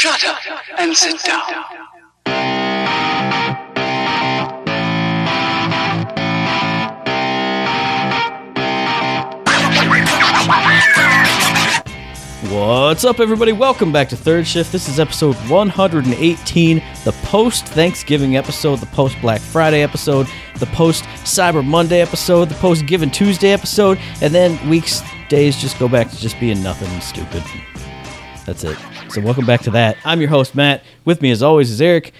Shut up and sit down. What's up, everybody? Welcome back to Third Shift. This is episode 118, the post Thanksgiving episode, the post Black Friday episode, the post Cyber Monday episode, the post Giving Tuesday episode, and then weeks, days just go back to just being nothing stupid. That's it. So, welcome back to that. I'm your host, Matt. With me, as always, is Eric.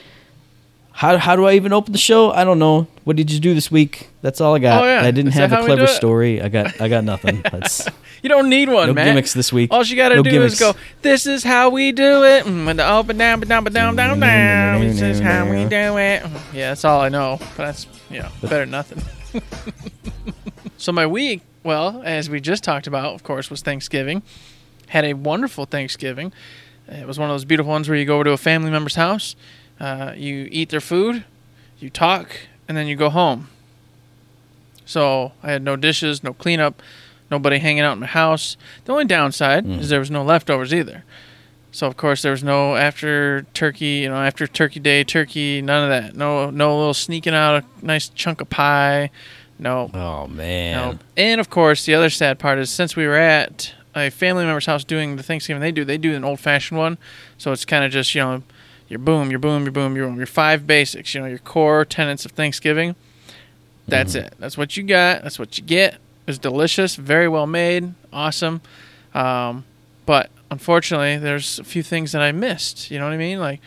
How, how do I even open the show? I don't know. What did you do this week? That's all I got. Oh, yeah. I didn't Is have a clever story. I got I got nothing. That's You don't need one, no man. gimmicks this week. All you gotta No do gimmicks. is go. This is how we do it. Mm, and the up and down, but down, but down, down, down. This is how we do it. Mm, Yeah, that's all I know. But that's you know better than nothing. so my week, well, as we just talked about, of course, was Thanksgiving. Had a wonderful Thanksgiving. It was one of those beautiful ones where you go over to a family member's house, uh, you eat their food, you talk, and then you go home. So I had no dishes, no cleanup, nobody hanging out in my house. The only downside is there was no leftovers either. So of course there was no after turkey, you know, after turkey day turkey, none of that. No, no little sneaking out a nice chunk of pie. No, Oh man. no. And of course the other sad part is since we were at a family member's house doing the Thanksgiving they do, they do an old fashioned one. So it's kind of just you know, your boom, your boom, your boom, your boom, your five basics. You know, your core tenets of Thanksgiving. That's it. That's what you got. That's what you get. It was delicious, very well made, awesome. Um, but unfortunately, there's a few things that I missed. You know what I mean? Like,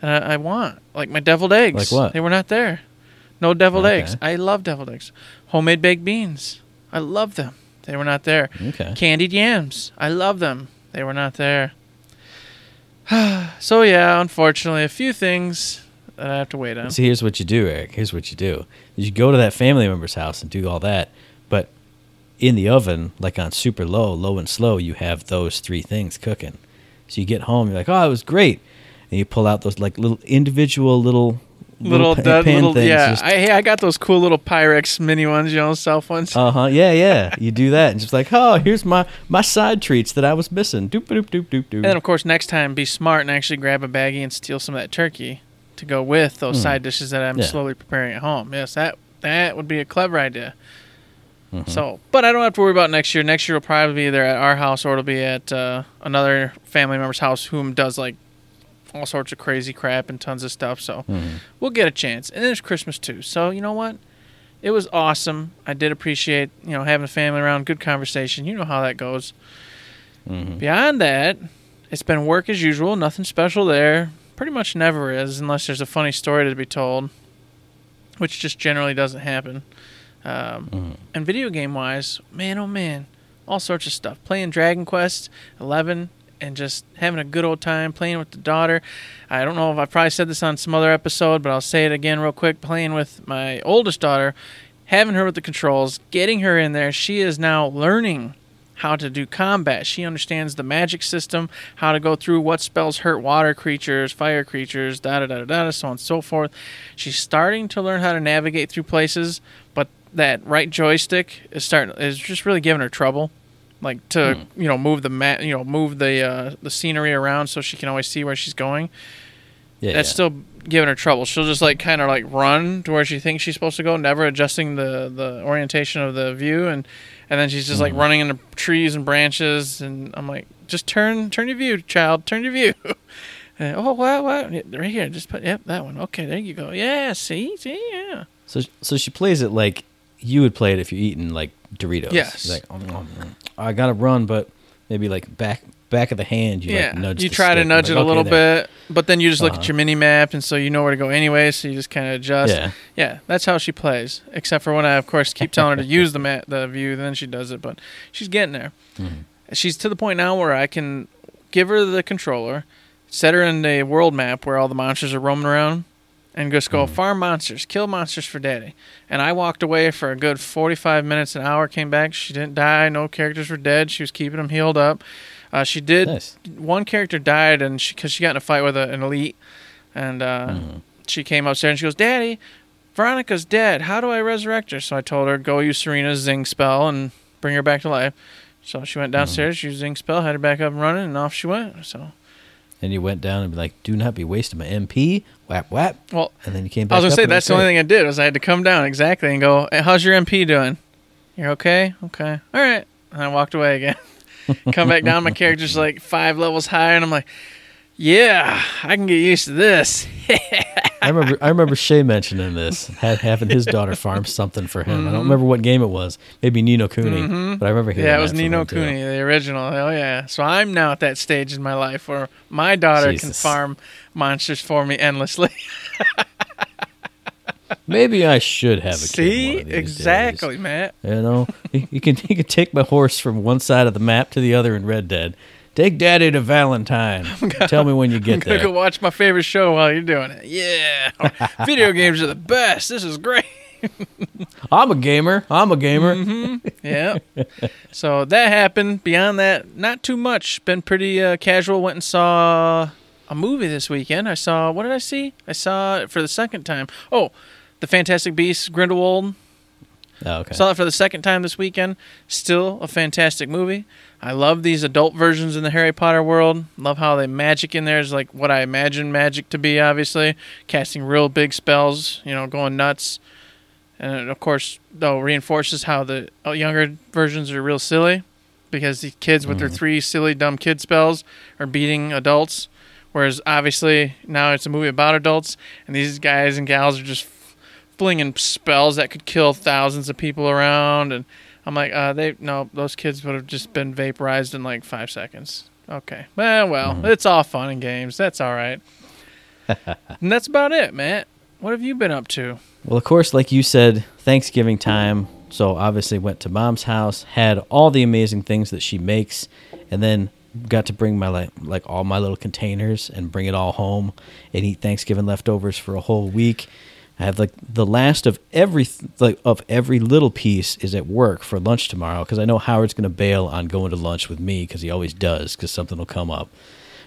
that I, I want, like my deviled eggs. Like what? They were not there. No deviled Okay. eggs. I love deviled eggs. Homemade baked beans. I love them. They were not there. Okay. Candied yams. I love them. They were not there. so yeah, unfortunately, a few things that I have to wait on. See, here's what you do, Eric. Here's what you do. You go to that family member's house and do all that, but in the oven, like on super low, low and slow, you have those three things cooking. So you get home, you're like, oh, it was great, and you pull out those like little individual little little, pa- that pan little things. yeah. just- I hey, I got those cool little Pyrex mini ones, you know, self ones. uh huh. Yeah, yeah. You do that, and just like, oh, here's my my side treats that I was missing. Doop doop doop doop doop. and then of course, next time, be smart and actually grab a baggie and steal some of that turkey to go with those side dishes that I'm. Yeah. slowly preparing at home. Yes, that that would be a clever idea. Mm-hmm. So, but I don't have to worry about next year. Next year will probably be either at our house or it'll be at uh, another family member's house, whom does like all sorts of crazy crap and tons of stuff. So Mhm. we'll get a chance. And there's Christmas too. So you know what? It was awesome. I did appreciate you know having a family around, good conversation. You know how that goes. Mhm. Beyond that, it's been work as usual. Nothing special there. Pretty much never is, unless there's a funny story to be told, which just generally doesn't happen. Um, Mhm. And video game wise, man, oh man, all sorts of stuff. Playing Dragon Quest 11 and just having a good old time playing with the daughter. I don't know if I probably said this on some other episode, but I'll say it again real quick. Playing with my oldest daughter, having her with the controls, getting her in there. She is now learning how to do combat. She understands the magic system, how to go through what spells hurt water creatures, fire creatures, da da da da da, so on and so forth. She's starting to learn how to navigate through places, but that right joystick is starting is just really giving her trouble. Like to you know move the mat, you know move the uh, the scenery around so she can always see where she's going Yeah, that's yeah. still giving her trouble. She'll just like kind of like run to where she thinks she's supposed to go, never adjusting the the orientation of the view, and and then she's just like running into trees and branches, and I'm like, just turn turn your view, child, turn your view. and, oh, what what? Right here, just put yep that one. Okay, there you go. Yeah, see, see, yeah. So so she plays it like you would play it if you're eating like Doritos. Yes. Like, "Oh, oh, oh, I gotta run, but maybe like back back of the hand. You yeah, like nudge. you try to nudge I'm it a like, little there." bit, but then you just look Uh-huh. at your mini map, and so you know where to go anyway. So you just kind of adjust. Yeah. Yeah, that's how she plays. Except for when I, of course, keep telling her to use the mat, the view, then she does it. But she's getting there. Mm-hmm. She's to the point now where I can give her the controller, set her in a world map where all the monsters are roaming around, and just Mm-hmm. go farm monsters, kill monsters for daddy. And I walked away for a good 45 minutes, an hour, came back. She didn't die. No characters were dead. She was keeping them healed up. Uh, she did. Nice. One character died, and she because she got in a fight with a, an elite, and uh, Mm-hmm. she came upstairs and she goes, "Daddy, Veronica's dead. How do I resurrect her?" So I told her, "Go use Serena's Zing spell and bring her back to life." So she went downstairs, used Zing spell, had her back up and running, and off she went. So and you went down and be like, "Do not be wasting my MP." Whap whap. Well, And then you came back. I was gonna say that's the only thing I did was I had to come down exactly and go, hey, "How's your MP doing? You're okay? Okay, all right." And I walked away again. come back down, my character's like five levels higher, and I'm like, "Yeah, I can get used to this." I remember. I remember Shay mentioning this, had, having his daughter farm something for him. I don't remember what game it was. Maybe Ni no Kuni, but I remember hearing Mm-hmm. yeah, it was Nino. Kuni, the original. Oh yeah. So I'm now at that stage in my life where my daughter can farm monsters for me endlessly. Maybe I should have a kid. See, these days. exactly, Matt. You know, you can you can take my horse from one side of the map to the other in Red Dead. Take Daddy to Valentine. Tell me when you I'm get gonna go watch my favorite show while you're doing it. Yeah, video games are the best. This is great. I'm a gamer. I'm a gamer. Mm-hmm. Yeah. so that happened. Beyond that, not too much. Been pretty uh, casual. Went and saw a movie this weekend. I saw. What did I see? I saw it for the second time. Oh, the Fantastic Beasts, Grindelwald. Oh, okay. Saw it for the second time this weekend. Still a fantastic movie. I love these adult versions in the Harry Potter world. Love how they magic in there is like what I imagine magic to be. Obviously, casting real big spells. You know, going nuts. And of course, though, reinforces how the uh, younger versions are real silly, because the kids with their three silly dumb kid spells are beating adults. Whereas obviously now it's a movie about adults, and these guys and gals are just flinging spells that could kill thousands of people around and i'm like uh they no those kids would have just been vaporized in like five seconds. Okay. Well well it's all fun and games. That's all right. And that's about it matt what have you been up to? Well, of course, like you said, Thanksgiving time. So obviously went to mom's house, had all the amazing things that she makes, and then got to bring my like like all my little containers and bring it all home and eat Thanksgiving leftovers for a whole week. I have like the last of every like of every little piece is at work for lunch tomorrow because I know Howard's gonna bail on going to lunch with me because he always does because something will come up.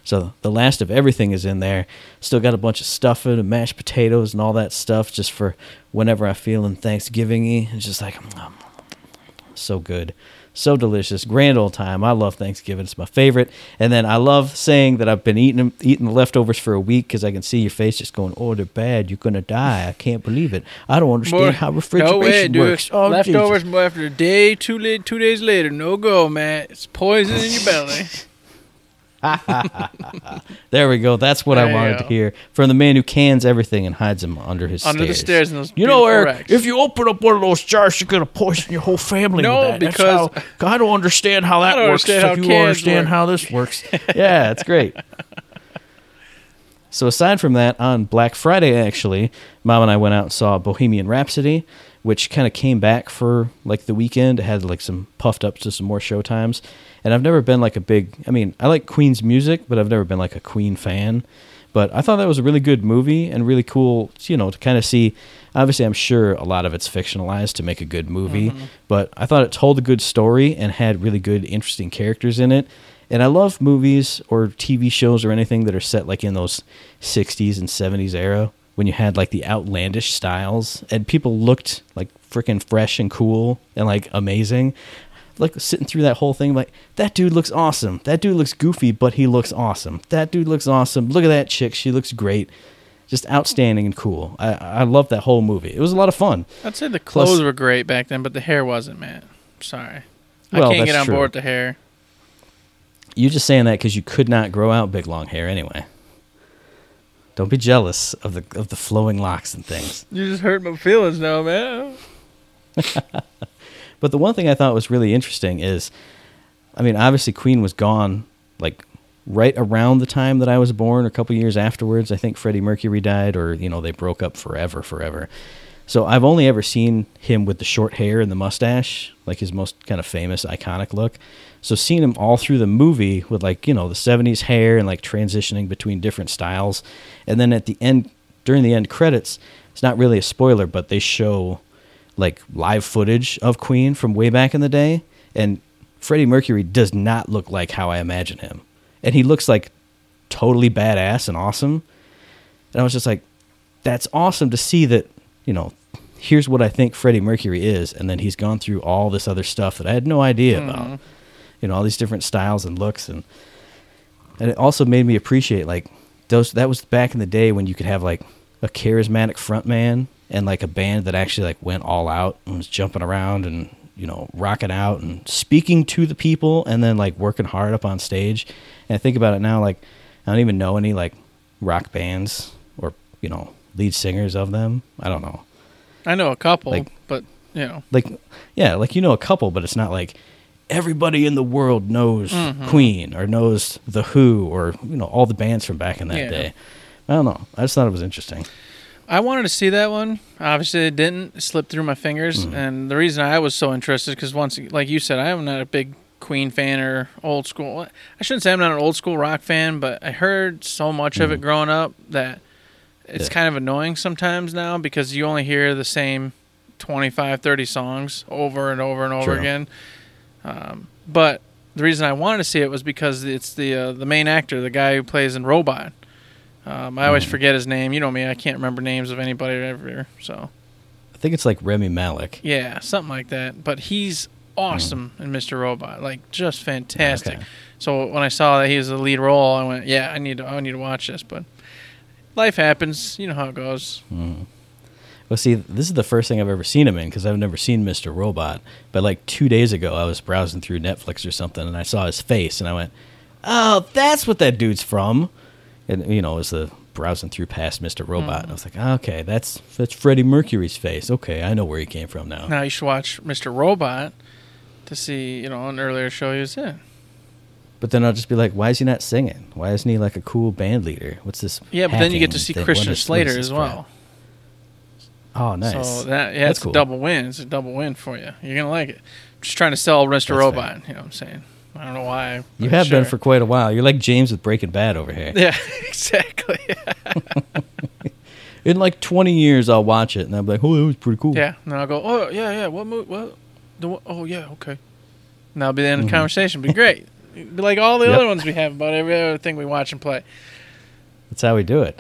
So the last of everything is in there. Still got a bunch of stuffing and mashed potatoes and all that stuff just for whenever I feel in Thanksgiving-y. It's just like mm, so good. So delicious. Grand old time. I love Thanksgiving. It's my favorite. And then I love saying that I've been eating eating the leftovers for a week because I can see your face just going, "Oh, they're bad. You're gonna die. I can't believe it. I don't understand Boy, how refrigeration dude. works." Oh, leftovers Jesus. after a day two two days later no go man. it's poison in your belly There we go. That's what There I wanted to hear from the man who cans everything and hides them under his Under the stairs. stairs in those You know, Eric, racks. if you open up one of those jars, you're gonna poison your whole family. No. Because- how- I don't understand how that works. understand how you understand work. how this works. yeah, it's great. So aside from that, on Black Friday, actually, Mom and I went out and saw Bohemian Rhapsody, which kind of came back for like the weekend. It had like some puffed up to some more show times. And I've never been like a big. I mean, I like Queen's music, but I've never been like a Queen fan. But I thought that was a really good movie and really cool, you know, to kind of see. Obviously, I'm sure a lot of it's fictionalized to make a good movie, mm-hmm. but I thought it told a good story and had really good, interesting characters in it. And I love movies or TV shows or anything that are set like in those 60s and 70s era when you had like the outlandish styles and people looked like freaking fresh and cool and like amazing. Like sitting through that whole thing, like that dude looks awesome. That dude looks goofy, but he looks awesome. That dude looks awesome. Look at that chick; she looks great. Just outstanding and cool. I I love that whole movie. It was a lot of fun. i'd say the Plus- clothes were great back then but the hair wasn't matt sorry Well, i can't get on true. board with the hair You're just saying that because you could not grow out big long hair anyway. Don't be jealous of the of the flowing locks and things. you just hurt my feelings now man But the one thing I thought was really interesting is, I mean, obviously Queen was gone like right around the time that I was born, a couple years afterwards. I think Freddie Mercury died, or you know, they broke up forever, forever. So I've only ever seen him with the short hair and the mustache, like his most kind of famous, iconic look. So seeing him all through the movie with like you know the '70s hair and like transitioning between different styles, and then at the end, during the end credits, it's not really a spoiler, but they show like live footage of Queen from way back in the day, and Freddie Mercury does not look like how I imagine him, and he looks like totally badass and awesome. And I was just like, that's awesome to see that you know. Here's what I think Freddie Mercury is, and then he's gone through all this other stuff that I had no idea mm-hmm. about. You know, all these different styles and looks, and and it also made me appreciate like those. That was back in the day when you could have like a charismatic frontman and like a band that actually like went all out and was jumping around and you know rocking out and speaking to the people and then like working hard up on stage. And I think about it now, like I don't even know any like rock bands or you know lead singers of them. I don't know. I know a couple, Like- but you know, like yeah like you know a couple but it's not like everybody in the world knows Mm-hmm. queen or knows the who or you know all the bands from back in that Yeah. day i don't know i just thought it was interesting I wanted to see that one. Obviously, it didn't It slipped through my fingers, Mm-hmm. and the reason I was so interested because once, like you said, I am not a big Queen fan or old school. I shouldn't say I'm not an old school rock fan, but I heard so much of it growing up that it's Mm-hmm. Yeah. kind of annoying sometimes now because you only hear the same 25, 30 songs over and over and over again. Um, but the reason I wanted to see it was because it's the uh, the main actor, the guy who plays in Robot. Um, I always Mm-hmm. forget his name. You know me; I can't remember names of anybody ever. So i think it's like rami malek yeah, something like that. But he's awesome in Mr. Robot, like just fantastic. Okay. So when I saw that he was the lead role, I went, "Yeah, I need to, I need to watch this." But life happens, you know how it goes. Well see this is the first thing i've ever seen him in because i've never seen mr robot but like two days ago i was browsing through netflix or something and i saw his face and i went oh that's what that dude's from and you know it was the browsing through past mr robot and i mm. was like okay that's that's freddie mercury's face okay i know where he came from now Now you should watch Mr. Robot to see, you know, an earlier show he was in. But then I'll just be like, why is he not singing? Why isn't he like a cool band leader? What's this? Yeah, but then you get to see? Christian Slater as well. crap? Oh, nice. So that yeah, That's it's cool. a double win. It's a double win for you. You're gonna like it. Just trying to sell Mr. Robot. You know what I'm saying? I don't know why. you have sure. for quite a while. You're like James with Breaking Bad over here. Yeah, exactly. In like 20 years, I'll watch it and I'll be like, oh, that was pretty cool. yeah. And I'll go, oh yeah, yeah. What movie? What? The oh yeah, okay. And that'll be the end of the conversation. Be great. Be like all the Yep. other ones we have about every other thing we watch and play. That's how we do it.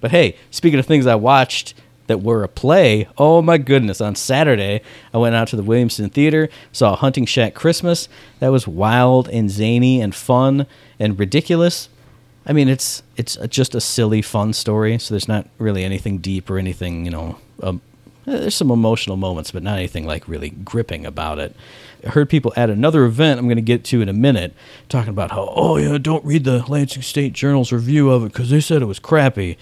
But hey, speaking of things I watched that were a play, oh my goodness, on Saturday, I went out to the Williamston Theater, saw Hunting Shack Christmas. That was wild and zany and fun and ridiculous. I mean, it's it's just a silly, fun story, so there's not really anything deep or anything, you know. Um, there's some emotional moments, but not anything like really gripping about it. I heard people at another event I'm going to get to in a minute talking about how, oh, yeah, don't read the Lansing State Journal's review of it because they said it was crappy.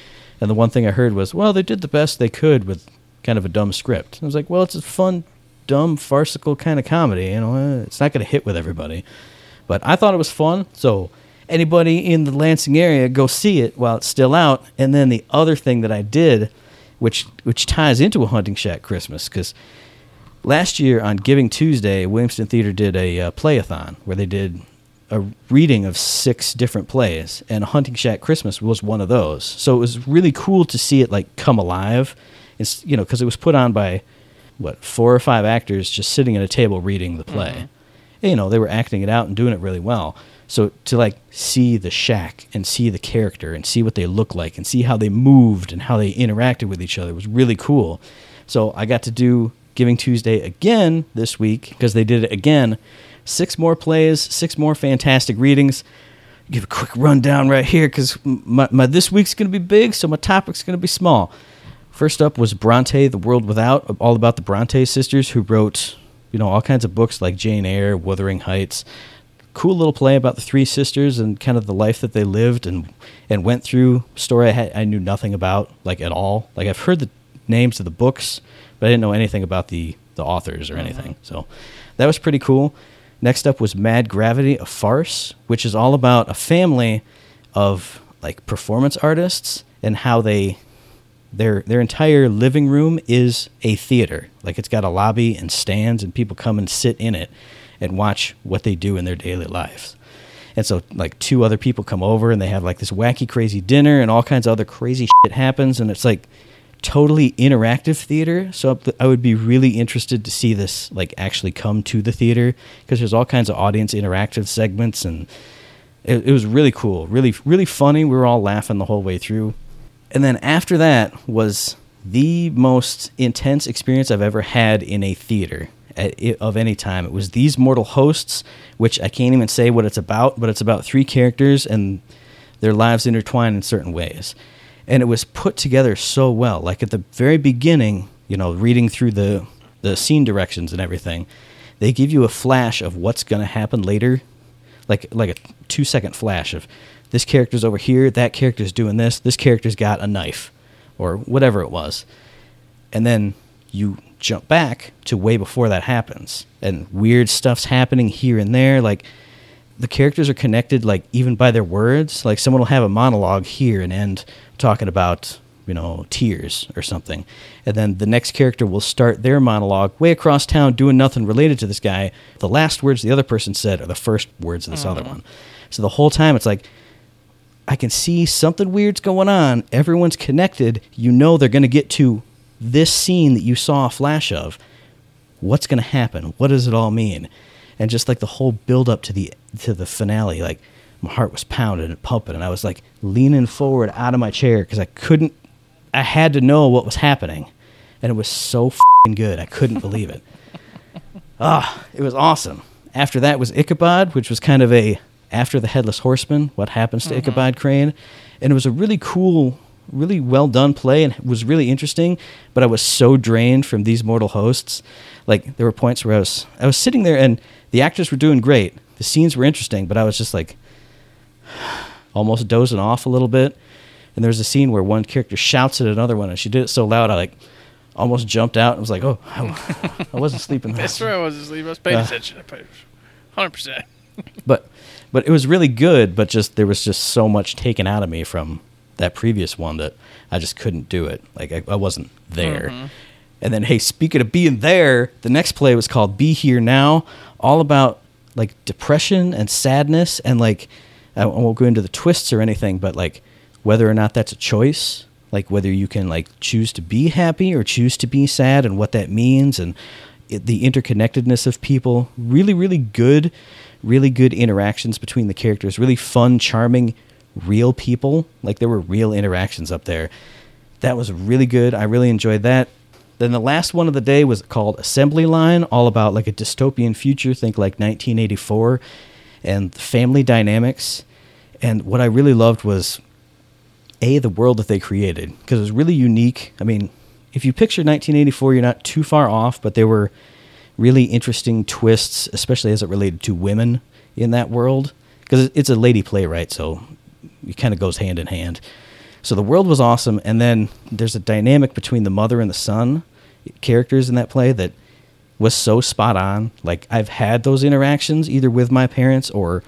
And the one thing I heard was, well, they did the best they could with kind of a dumb script. I was like, well, it's a fun, dumb, farcical kind of comedy. You know, eh, it's not going to hit with everybody. But I thought it was fun. So anybody in the Lansing area, go see it while it's still out. And then the other thing that I did, which which ties into a Hunting Shack Christmas, because last year on Giving Tuesday, Williamston Theater did a uh, playathon where they did a reading of six different plays, and Hunting Shack Christmas was one of those. So it was really cool to see it like come alive. It's you know because it was put on by what four or five actors just sitting at a table reading the play. Mm-hmm. And, you know they were acting it out and doing it really well. So to like see the shack and see the character and see what they look like and see how they moved and how they interacted with each other was really cool. So I got to do Giving Tuesday again this week because they did it again. Six more plays, six more fantastic readings. Give a quick rundown right here because my, my this week's going to be big, so my topic's going to be small. First up was Bronte, The World Without, all about the Bronte sisters who wrote, you know, all kinds of books like Jane Eyre, Wuthering Heights. Cool little play about the three sisters and kind of the life that they lived and and went through. Story I, had, I knew nothing about, like at all. Like I've heard the names of the books, but I didn't know anything about the the authors or uh-huh. anything. So that was pretty cool. Next up was Mad Gravity, a farce, which is all about a family of like performance artists and how they their their entire living room is a theater. Like it's got a lobby and stands and people come and sit in it and watch what they do in their daily lives. And so like two other people come over and they have like this wacky crazy dinner and all kinds of other crazy shit happens and it's like totally interactive theater. So I would be really interested to see this like actually come to the theater because there's all kinds of audience interactive segments and it, it was really cool, really really funny. We were all laughing the whole way through. And then after that was the most intense experience I've ever had in a theater. at, of any time. It was These Mortal Hosts, which I can't even say what it's about, but it's about three characters and their lives intertwine in certain ways. And it was put together so well. Like at the very beginning, you know, reading through the, the scene directions and everything, they give you a flash of what's going to happen later, like like a two second flash of this character's over here, that character's doing this, this character's got a knife, or whatever it was. And then you jump back to way before that happens and weird stuff's happening here and there. Like the characters are connected like even by their words. Like someone will have a monologue here and end talking about you know tears or something and then the next character will start their monologue way across town doing nothing related to this guy the last words the other person said are the first words of this other mm. one so the whole time it's like I can see something weird's going on. Everyone's connected. You know they're going to get to this scene that you saw a flash of. What's going to happen? What does it all mean? And just like the whole build up to the to the finale, like my heart was pounding and pumping, and I was like leaning forward out of my chair because I couldn't. I had to know what was happening, and it was so fing good. I couldn't believe it. Ah, it was awesome. After that was Ichabod, which was kind of a after the Headless Horseman, what happens to Ichabod Crane, and it was a really cool, really well done play, and it was really interesting. But I was so drained from these mortal hosts. Like there were points where I was I was sitting there, and the actors were doing great, the scenes were interesting, but I was just like almost dozing off a little bit. And there's a scene where one character shouts at another one, and she did it so loud I like almost jumped out and was like, "Oh, I, I wasn't sleeping." That's where I wasn't sleeping. I was paying Uh. attention. I paid 100%. but but it was really good but just there was just so much taken out of me from that previous one that i just couldn't do it like i, I wasn't there and then hey speaking of being there the next play was called be here now all about like depression and sadness and like i won't go into the twists or anything but like whether or not that's a choice like whether you can like choose to be happy or choose to be sad and what that means and it, the interconnectedness of people. Really really good really good interactions between the characters. Really fun charming real people. Like there were real interactions up there. That was really good. I really enjoyed that. Then the last one of the day was called assembly line all about like a dystopian future. Think like 1984 and family dynamics. And what i really loved was a the world that they created because it was really unique. I mean if you picture 1984 you're not too far off but there were really interesting twists especially as it related to women in that world because it's a lady playwright so it kind of goes hand in hand. So the world was awesome and then there's a dynamic between the mother and the son characters in that play that was so spot on like i've had those interactions either with my parents or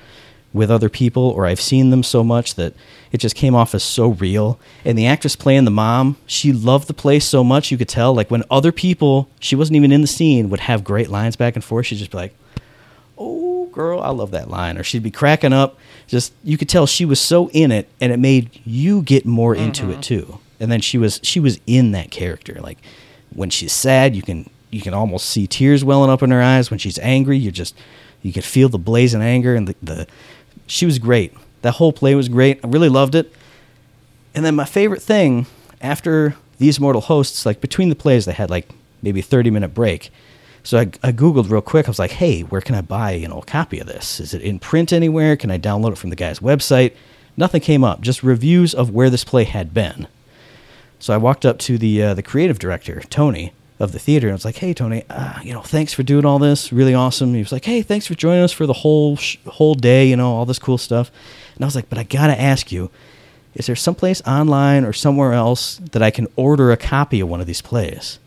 with other people or I've seen them so much that it just came off as so real. And the actress playing the mom, she loved the play so much you could tell like when other people, she wasn't even in the scene, would have great lines back and forth, she'd just be like, "Oh, girl, I love that line." Or she'd be cracking up. Just you could tell she was so in it and it made you get more into it mm-hmm. too. And then she was she was in that character. Like when she's sad, you can you can almost see tears welling up in her eyes. When she's angry, you just you could feel the blazing anger and the, the she was great. That whole play was great. I really loved it. And then my favorite thing after these mortal hosts, like between the plays, they had like maybe a 30 minute break. So I, I Googled real quick. I was like, hey, where can I buy, you know, a copy of this? Is it in print anywhere? Can I download it from the guy's website? Nothing came up, just reviews of where this play had been. So I walked up to the uh, the creative director, Tony, of the theater, and I was like, "Hey, Tony, uh, you know, thanks for doing all this. Really awesome." He was like, "Hey, thanks for joining us for the whole sh- whole day. You know, all this cool stuff." And I was like, "But I gotta ask you, is there someplace online or somewhere else that I can order a copy of one of these plays?"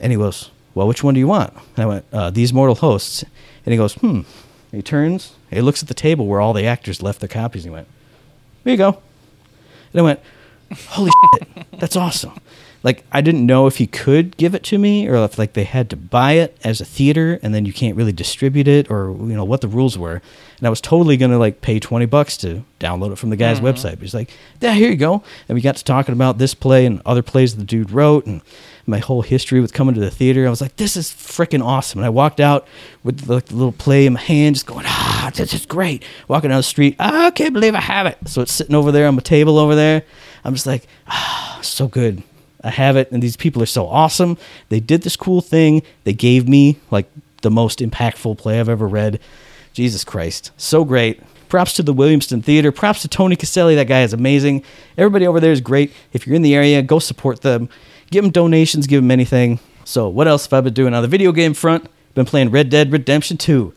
And he goes, "Well, which one do you want?" And I went, uh, "These Mortal Hosts." And he goes, "Hmm." And he turns, he looks at the table where all the actors left their copies, and he went, "Here you go." And I went, holy shit, that's awesome. Like I didn't know if he could give it to me or if like they had to buy it as a theater and then you can't really distribute it or you know what the rules were. And I was totally gonna like pay twenty bucks to download it from the guy's website. But he's like, Yeah, here you go. And we got to talking about this play and other plays the dude wrote and my whole history with coming to the theater. I was like, This is freaking awesome. And I walked out with the, the little play in my hand, just going, Ah, this is great. Walking down the street, I can't believe I have it. So it's sitting over there on my table over there. I'm just like, ah, so good. I have it, and these people are so awesome. They did this cool thing. They gave me like the most impactful play I've ever read. Jesus Christ, so great. Props to the Williamston Theater. Props to Tony Caselli. That guy is amazing. Everybody over there is great. If you're in the area, go support them. Give them donations. Give them anything. So, what else have I been doing on the video game front? Been playing Red Dead Redemption 2,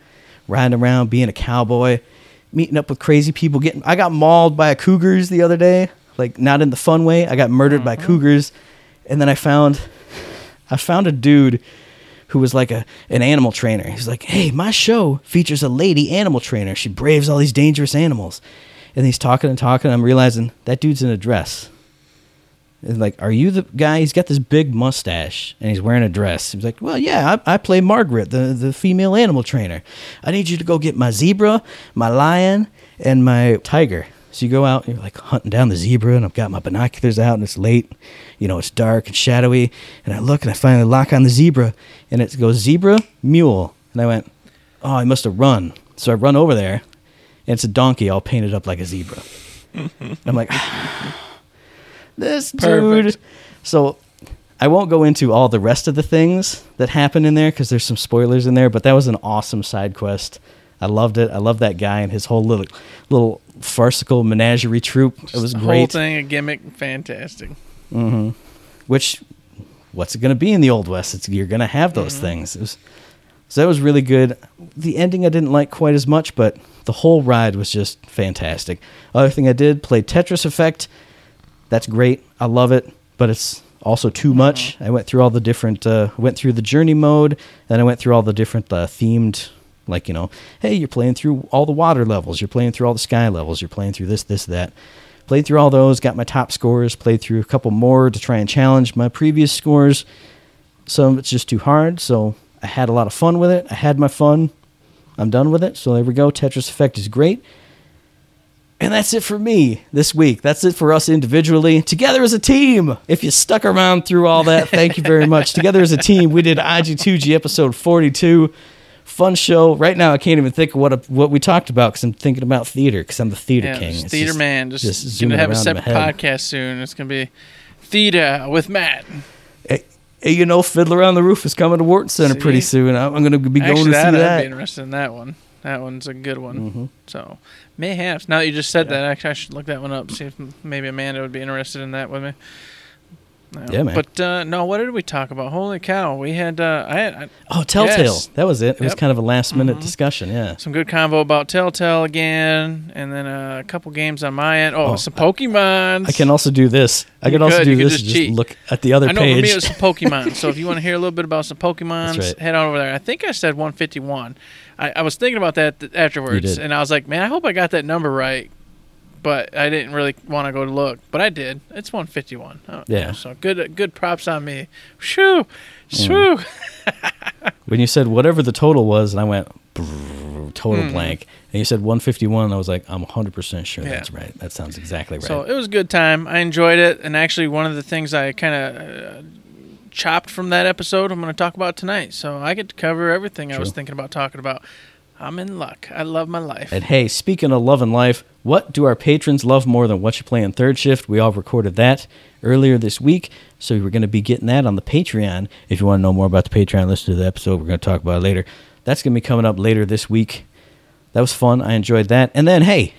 riding around, being a cowboy, meeting up with crazy people. Getting, I got mauled by a cougars the other day, like not in the fun way. I got murdered by mm-hmm. cougars, and then I found, I found a dude who was like a an animal trainer. He's like, "Hey, my show features a lady animal trainer. She braves all these dangerous animals." And he's talking and talking. And I'm realizing that dude's in a dress. And like, are you the guy? He's got this big mustache and he's wearing a dress. He's like, well, yeah, I, I play Margaret, the the female animal trainer. I need you to go get my zebra, my lion, and my tiger. So you go out, and you're like hunting down the zebra, and I've got my binoculars out, and it's late. You know, it's dark and shadowy. And I look, and I finally lock on the zebra, and it goes zebra, mule. And I went, oh, I must have run. So I run over there, and it's a donkey all painted up like a zebra. and I'm like, this dude. Perfect. So I won't go into all the rest of the things that happen in there because there's some spoilers in there. But that was an awesome side quest. I loved it. I love that guy and his whole little little farcical menagerie troupe. It was The whole thing, a gimmick, fantastic. Mhm. Which, what's it going to be in the old west? It's you're going to have those things. It was, so that was really good. The ending I didn't like quite as much, but the whole ride was just fantastic. Other thing I did play Tetris Effect. That's great. I love it, but it's also too much. I went through all the different. Uh, went through the journey mode, and I went through all the different uh, themed. Like you know, hey, you're playing through all the water levels. You're playing through all the sky levels. You're playing through this, this, that. Played through all those. Got my top scores. Played through a couple more to try and challenge my previous scores. Some of it's just too hard. So I had a lot of fun with it. I had my fun. I'm done with it. So there we go. Tetris Effect is great. And that's it for me this week. That's it for us individually. Together as a team. If you stuck around through all that, thank you very much. Together as a team, we did IG2G episode 42. Fun show. Right now, I can't even think of what what we talked about because I'm thinking about theater because I'm the theater Yeah, king. It's theater just- man. Just, just gonna have a around in my separate podcast soon. It's gonna be theater with Matt. Hey, hey, you know, Fiddler on the Roof is coming to Wharton Center pretty soon. I'm, going to be going Actually, to see that, I'd be interested in that one. That one's a good one. Mm-hmm. So mayhaps. Now that you just said that, actually, I should look that one up. See if maybe Amanda would be interested in that with me. No. Yeah, man. But uh, no, what did we talk about? Holy cow! We had uh, I had I, Oh, Telltale. Yes. That was it. It was kind of a last minute Mhm. discussion. Yeah. some good convo about Telltale again, and then uh, a couple games on my end. Oh, Oh, some Pokemon. I can also do this. I You can also could, do you this. just Just look at the other I know page. for me it was some Pokemon. so if you want to hear a little bit about some Pokemon, right. head on over there. I think I said 151. I, I was thinking about that th- afterwards, and I was like, man, I hope I got that number right. But I didn't really want to go to look, but I did. It's 151. Oh, Yeah. So good, good props on me. Shoo, Mm. shoo. when you said whatever the total was, and I went total Mhm. blank, and you said 151, I was like, I'm 100 percent sure Yeah. that's right. That sounds exactly right. So it was a good time. I enjoyed it, and actually, one of the things I kind of uh, chopped from that episode, I'm going to talk about tonight. So I get to cover everything I was thinking about talking about. I'm in luck. I love my life. And hey, speaking of love and life, what do our patrons love more than what you play in third shift? We all recorded that earlier this week, so we're going to be getting that on the Patreon. If you want to know more about the Patreon, listen to the episode. We're going to talk about later. That's going to be coming up later this week. That was fun. I enjoyed that. And then, hey,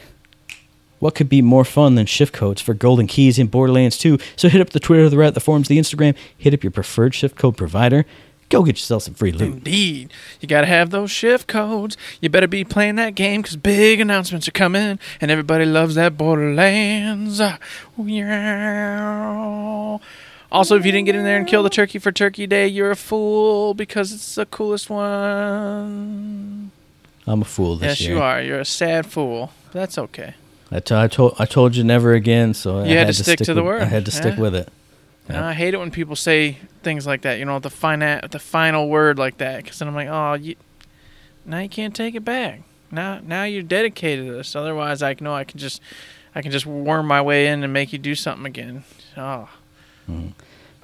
what could be more fun than shift codes for golden keys in Borderlands 2? So hit up the Twitter, the Reddit, the forums, the Instagram. Hit up your preferred shift code provider. Go get yourself some free loot. Indeed. You got to have those shift codes. You better be playing that game because big announcements are coming and everybody loves that Borderlands. Ah, yeah. Also, if you didn't get in there and kill the turkey for Turkey Day, you're a fool because it's the coolest one. I'm a fool this yes, year. Yes, you are. You're a sad fool. That's okay. I, t- I told I told you never again, so I had had to stick to the with, word, I had to stick yeah. with it. And I hate it when people say things like that. You know, the final the final word like that. Because then I'm like, oh, you, now you can't take it back. Now now you're dedicated to this. Otherwise, I know I can just I can just worm my way in and make you do something again. Oh,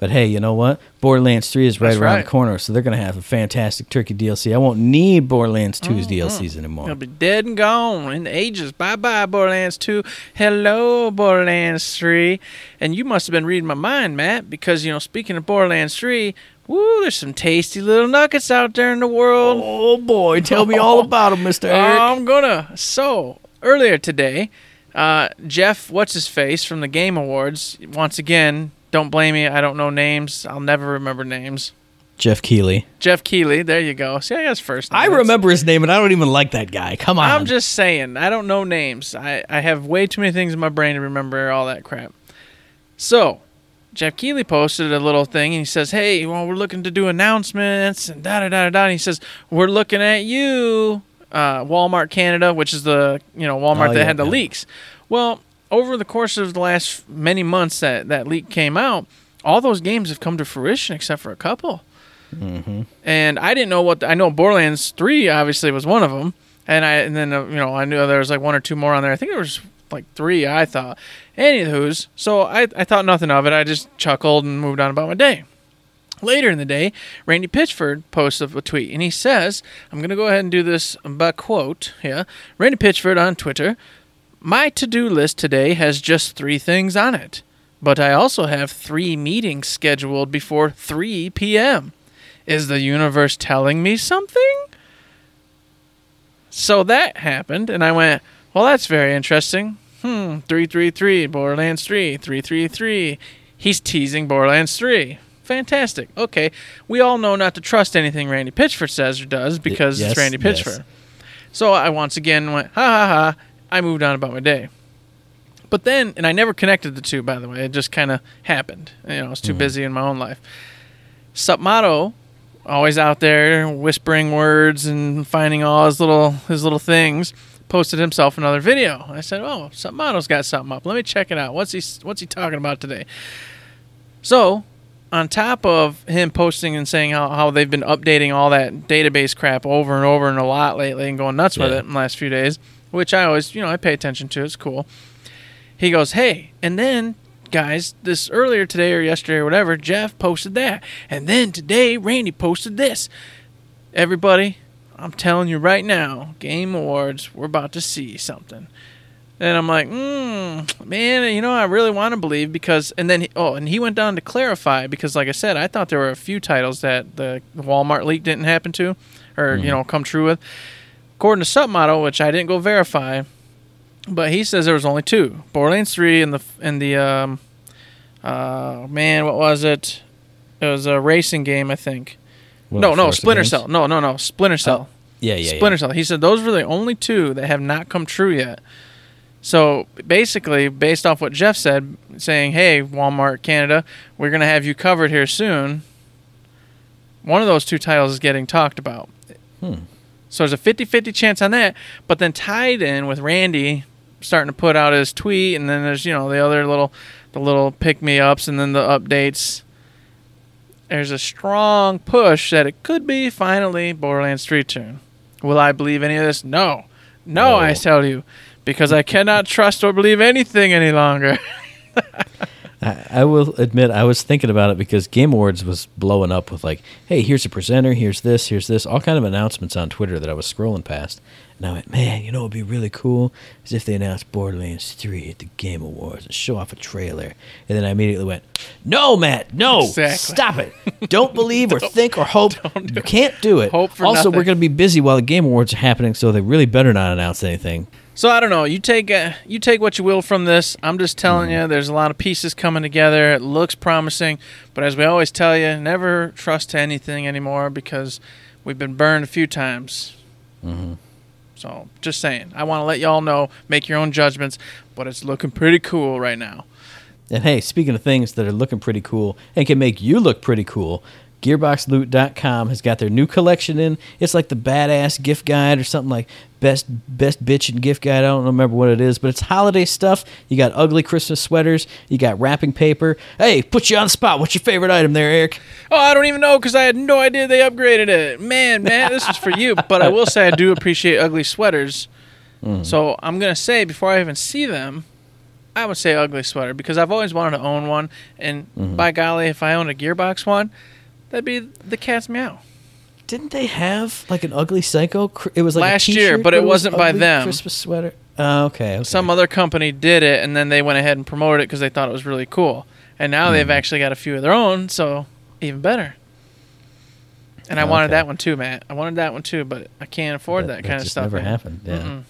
But hey, you know what? Borderlands 3 is right That's around right. the corner, so they're going to have a fantastic turkey DLC. I won't need Borderlands 2's DLCs anymore. It'll be dead and gone in the ages. Bye bye, Borderlands 2. Hello, Borderlands 3. And you must have been reading my mind, Matt, because, you know, speaking of Borderlands 3, woo, there's some tasty little nuggets out there in the world. Oh boy, tell me all about them, Mr. Eric. I'm gonna. So earlier today, uh, Jeff, what's his face from the Game Awards, once again. Don't blame me. I don't know names. I'll never remember names. Jeff Keighley. Jeff Keighley. There you go. See, I got his first. Name. I remember his name, and I don't even like that guy. Come on. I'm just saying. I don't know names. I, I have way too many things in my brain to remember all that crap. So, Jeff Keighley posted a little thing and he says, Hey, well, we're looking to do announcements and da da da da da. And he says, We're looking at you, uh, Walmart Canada, which is the you know Walmart Oh, that yeah, had the yeah. leaks. Well, over the course of the last many months that that leak came out, all those games have come to fruition except for a couple. And I didn't know what the, I know. Borderlands Three obviously was one of them, and I and then uh, you know I knew there was like one or two more on there. I think there was like three. I thought. Anywho's, so I I thought nothing of it. I just chuckled and moved on about my day. Later in the day, Randy Pitchford posts a tweet, and he says, "I'm going to go ahead and do this by quote." Yeah, Randy Pitchford on Twitter. My to-do list today has just three things on it, but I also have three meetings scheduled before 3 p.m. Is the universe telling me something? So that happened, and I went, well, that's very interesting. Hmm, 333, Borderlands 3, 333. He's teasing Borderlands 3. Fantastic. Okay, we all know not to trust anything Randy Pitchford says or does because yes, it's Randy yes. Pitchford. So I once again went, ha ha ha. I moved on about my day. But then, and I never connected the two, by the way. It just kind of happened. You know, I was too mm-hmm. busy in my own life. SupMatto, always out there whispering words and finding all his little his little things, posted himself another video. I said, "Oh, SupMatto's got something up. Let me check it out. What's he What's he talking about today?" So, on top of him posting and saying how, how they've been updating all that database crap over and over and a lot lately and going nuts with it in the last few days, which I always, you know, I pay attention to. It's cool. He goes, hey, and then guys, this earlier today or yesterday or whatever, Jeff posted that, and then today Randy posted this. Everybody, I'm telling you right now, Game Awards, we're about to see something. And I'm like, mm, man, you know, I really want to believe because, and then, he, oh, and he went down to clarify because, like I said, I thought there were a few titles that the Walmart leak didn't happen to, or you know, come true with. According to SupMatto, which I didn't go verify, but he says there was only two: Borderlands Three and the and the um, uh, man, what was it? It was a racing game, I think. No, no, Splinter Cell. No, no, no, Splinter Cell. Yeah, yeah, Splinter Cell. He said those were the only two that have not come true yet. So basically, based off what Jeff said, saying, "Hey, Walmart Canada, we're gonna have you covered here soon." One of those two titles is getting talked about. Hmm. So there's a 50-50 chance on that, but then tied in with Randy starting to put out his tweet, and then there's you know the other little, the little pick me ups, and then the updates. There's a strong push that it could be finally Borderlands 3 turn. Will I believe any of this? No, no, No. I tell you, because I cannot trust or believe anything any longer. I, I will admit I was thinking about it because Game Awards was blowing up with like, hey, here's a presenter, here's this, here's this, all kind of announcements on Twitter that I was scrolling past. And I went, man, you know what'd be really cool is if they announced Borderlands 3 at the Game Awards and show off a trailer. And then I immediately went, no, Matt, no, Exactly. stop it. Don't believe or think or hope. don't You can't do it. Also, we're going to be busy while the Game Awards are happening, so they really better not announce anything. So I don't know. You take uh, you take what you will from this. I'm just telling you, there's a lot of pieces coming together. It looks promising, but as we always tell you, never trust anything anymore because we've been burned a few times. So just saying, I want to let y'all know, make your own judgments, but it's looking pretty cool right now. And hey, speaking of things that are looking pretty cool and can make you look pretty cool, GearboxLoot.com has got their new collection in. It's like the badass gift guide or something like best best bitch and gift guide. I don't remember what it is, but it's holiday stuff. You got ugly Christmas sweaters. You got wrapping paper. Hey, put you on the spot. What's your favorite item there, Eric? Oh, I don't even know because I had no idea they upgraded it. Man, man, this is for you. But I will say I do appreciate ugly sweaters. So I'm gonna say before I even see them, I would say ugly sweater because I've always wanted to own one, and Mm-hmm. by golly, if I owned a Gearbox one, that'd be the cat's meow. Didn't they have like an ugly psycho? cr- It was like a Last year, but it was wasn't by them. Christmas sweater. Oh, okay, okay. Some other company did it, and then they went ahead and promoted it because they thought it was really cool. And now Mm-hmm. they've actually got a few of their own, so even better. And I wanted Okay. that one too, Matt. I wanted that one too, but I can't afford that, kind of just stuff. Never man. happened. Yeah. Mm-mm.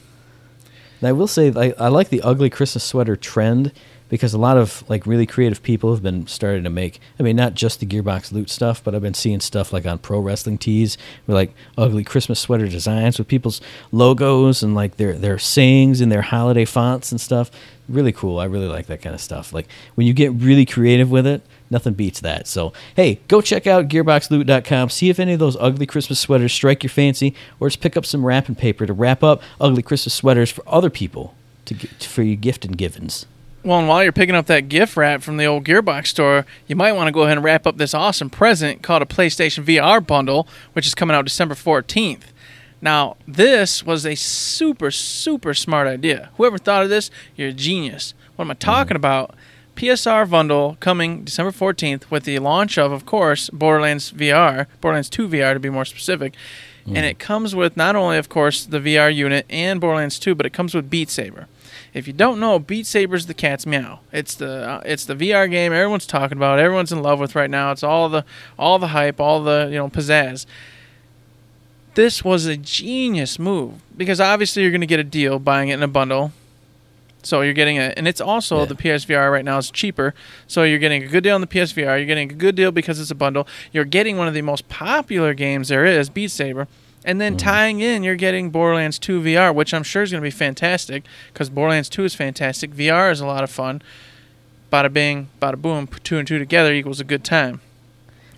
And I will say I, I like the ugly Christmas sweater trend because a lot of like really creative people have been starting to make. I mean, not just the Gearbox loot stuff, but I've been seeing stuff like on pro wrestling tees with like ugly Christmas sweater designs with people's logos and like their their sayings and their holiday fonts and stuff. Really cool. I really like that kind of stuff. Like when you get really creative with it, nothing beats that. So, hey, go check out gearboxloot.com. See if any of those ugly Christmas sweaters strike your fancy, or just pick up some wrapping paper to wrap up ugly Christmas sweaters for other people to for your gift and givens. Well, and while you're picking up that gift wrap from the old Gearbox store, you might want to go ahead and wrap up this awesome present called a PlayStation VR bundle, which is coming out December 14th. Now, this was a super, super smart idea. Whoever thought of this, you're a genius. What am I talking mm-hmm. about? PSVR bundle coming December 14th with the launch of, of course, Borderlands VR, Borderlands 2 VR to be more specific. And mm. it comes with not only, of course, the VR unit and Borderlands 2, but it comes with Beat Saber. If you don't know, Beat Saber's the cat's meow. It's the uh, it's the VR game everyone's talking about, everyone's in love with right now. It's all the all the hype, all the you know pizzazz. This was a genius move because obviously you're going to get a deal buying it in a bundle. So you're getting it, and it's also Yeah. the PSVR right now is cheaper. So you're getting a good deal on the PSVR. You're getting a good deal because it's a bundle. You're getting one of the most popular games there is, Beat Saber, and then mm. tying in, you're getting Borderlands 2 VR, which I'm sure is going to be fantastic because Borderlands 2 is fantastic. VR is a lot of fun. Bada bing, bada boom, two and two together equals a good time.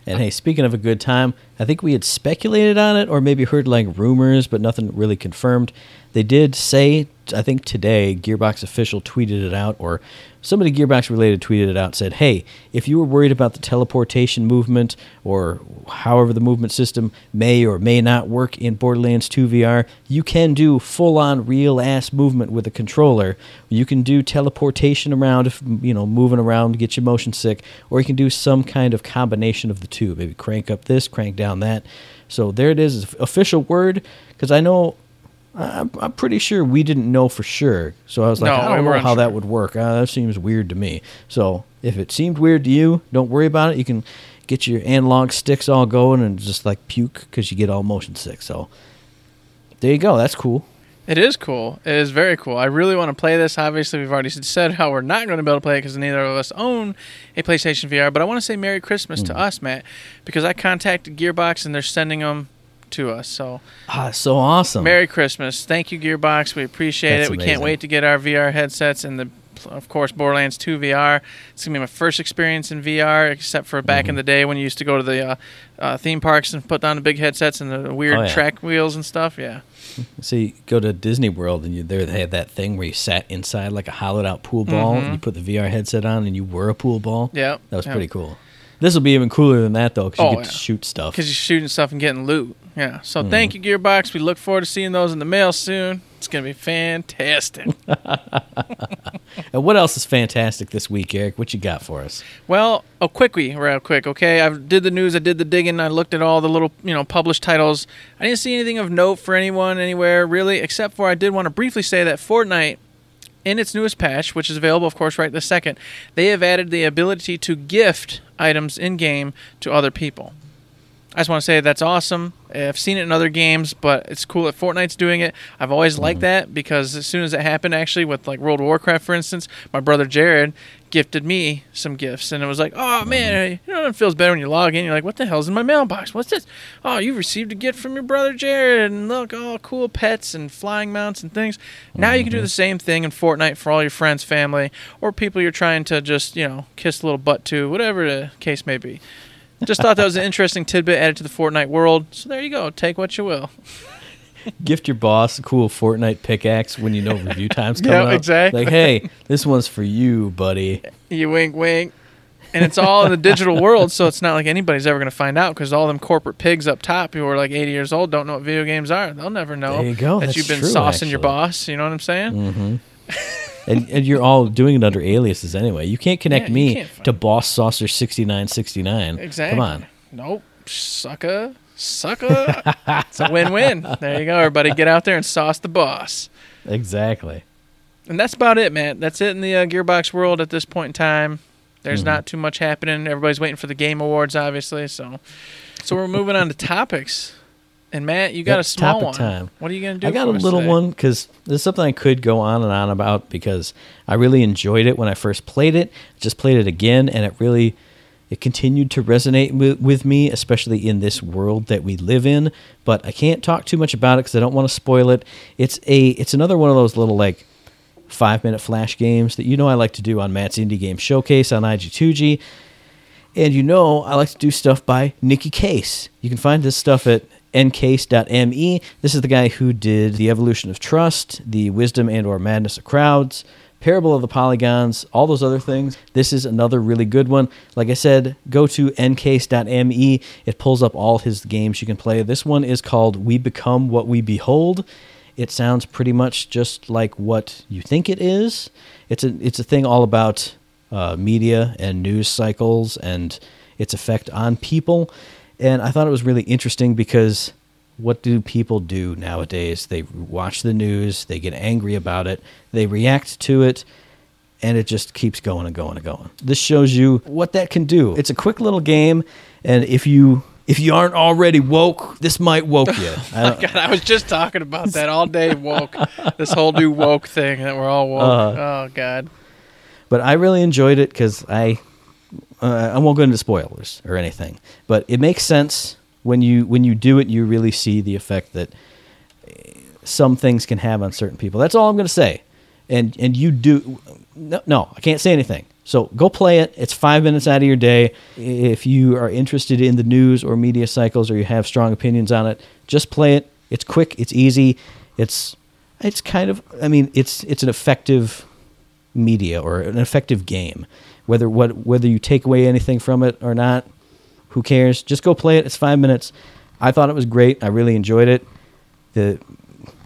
And hey, speaking of a good time, I think we had speculated on it or maybe heard like rumors, but nothing really confirmed. They did say, I think today, Gearbox official tweeted it out, or somebody Gearbox related tweeted it out, said, hey, if you were worried about the teleportation movement or however the movement system may or may not work in Borderlands 2 VR, you can do full on real ass movement with a controller. You can do teleportation around, if you know, moving around get you motion sick, or you can do some kind of combination of the two. Maybe crank up this, crank down that. So there it is, official word. Because I know, I'm, I'm pretty sure we didn't know for sure. So I was like, No, I don't know how that would work. Uh, that seems weird to me. So if it seemed weird to you, don't worry about it. You can get your analog sticks all going and just like puke because you get all motion sick. So there you go. That's cool. It is cool. It is very cool. I really want to play this. Obviously, we've already said how we're not going to be able to play it because neither of us own a PlayStation VR. But I want to say Merry Christmas Mm. to us, Matt, because I contacted Gearbox and they're sending them to us. So Ah, so awesome. Merry Christmas. Thank you, Gearbox. We appreciate That's it. We can't wait to get our VR headsets and the, of course, Borderlands 2 VR. It's gonna be my first experience in VR, except for back Mm-hmm. in the day when you used to go to the uh, uh, theme parks and put down the big headsets and the weird Oh, yeah. track wheels and stuff. Yeah. So you go to Disney World and you there they had that thing where you sat inside like a hollowed out pool ball and you put the VR headset on and you were a pool ball. Mm-hmm. That was Yep. pretty cool. This will be even cooler than that though, because Oh, you get yeah. to shoot stuff. because you're shooting stuff and getting loot. Yeah. So Mm-hmm. thank you, Gearbox. We look forward to seeing those in the mail soon. It's gonna be fantastic. And what else is fantastic this week, Eric? What you got for us? well, a quickie, real quick. Okay, I did the news. I did the digging. I looked at all the little, you know, published titles. I didn't see anything of note for anyone anywhere really, except for I did want to briefly say that Fortnite. In its newest patch, which is available, of course, right this second, they have added the ability to gift items in game to other people. I just want to say that's awesome. Eh, I've seen it in other games, but it's cool that Fortnite's doing it. I've always liked mm-hmm. that because as soon as it happened, actually, with like World of Warcraft, for instance, my brother Jared gifted me some gifts, and it was like, oh man, mm-hmm. you know, it feels better when you log in. You're like, what the hell's in my mailbox? What's this? Oh, you received a gift from your brother Jared, and look, all cool pets and flying mounts and things. Now you can do mm-hmm. the same thing in Fortnite for all your friends, family, or people you're trying to just, you know, kiss a little butt to, whatever the case may be. Just thought that was an interesting tidbit added to the Fortnite world. So there you go. Take what you will. Gift your boss a cool Fortnite pickaxe when you know review time's coming Yeah, up. exactly. Like, hey, this one's for you, buddy. You wink, wink. And it's all in the digital world, so it's not like anybody's ever going to find out because all them corporate pigs up top who are like 80 years old don't know what video games are. They'll never know There you go. that That's you've been true, saucing your actually. boss. You know what I'm saying? Mm-hmm. And, and you're all doing it under aliases anyway. You can't connect Yeah, me can't to Boss Saucer sixty nine sixty nine. Exactly. Come on. Nope. Sucker. Sucker. it's a win-win. There you go, everybody. Get out there and sauce the boss. Exactly. And that's about it, man. That's it in the uh, Gearbox world at this point in time. There's Mm-hmm. not too much happening. Everybody's waiting for the Game Awards, obviously. So, so we're moving on to topics. And Matt, you got Yep, a small topic one. time. What are you gonna do? I got a little today? one because this is something I could go on and on about because I really enjoyed it when I first played it. Just played it again, and it really it continued to resonate with, with me, especially in this world that we live in. But I can't talk too much about it because I don't want to spoil it. It's a it's another one of those little like five minute flash games that you know I like to do on Matt's Indie Game Showcase on IG2G. And you know, I like to do stuff by Nicky Case. You can find this stuff at ncase.me. This is the guy who did The Evolution of Trust, The Wisdom and or Madness of Crowds, Parable of the Polygons, all those other things. This is another really good one. Like I said, go to ncase.me. It pulls up all his games you can play. This one is called We Become What We Behold. It sounds pretty much just like what you think it is. It's a it's a thing all about uh, media and news cycles and its effect on people. And I thought it was really interesting because what do people do nowadays? They watch the news, they get angry about it, they react to it, and it just keeps going and going and going. This shows you what that can do. It's a quick little game, and if you if you aren't already woke, this might woke you. I don't, God, I was just talking about that all day. Woke. this whole new woke thing that we're all woke. Uh-huh. oh God. but I really enjoyed it because I uh, I won't go into spoilers or anything, but it makes sense when you when you do it. You really see the effect that uh, some things can have on certain people. That's all I'm going to say. And and you do no, no, I can't say anything. So go play it. It's five minutes out of your day. If you are interested in the news or media cycles or you have strong opinions on it, just play it. It's quick. It's easy. It's it's kind of I mean it's it's an effective media or an effective game. Whether what whether you take away anything from it or not, who cares? Just go play it. It's five minutes. I thought it was great. I really enjoyed it. The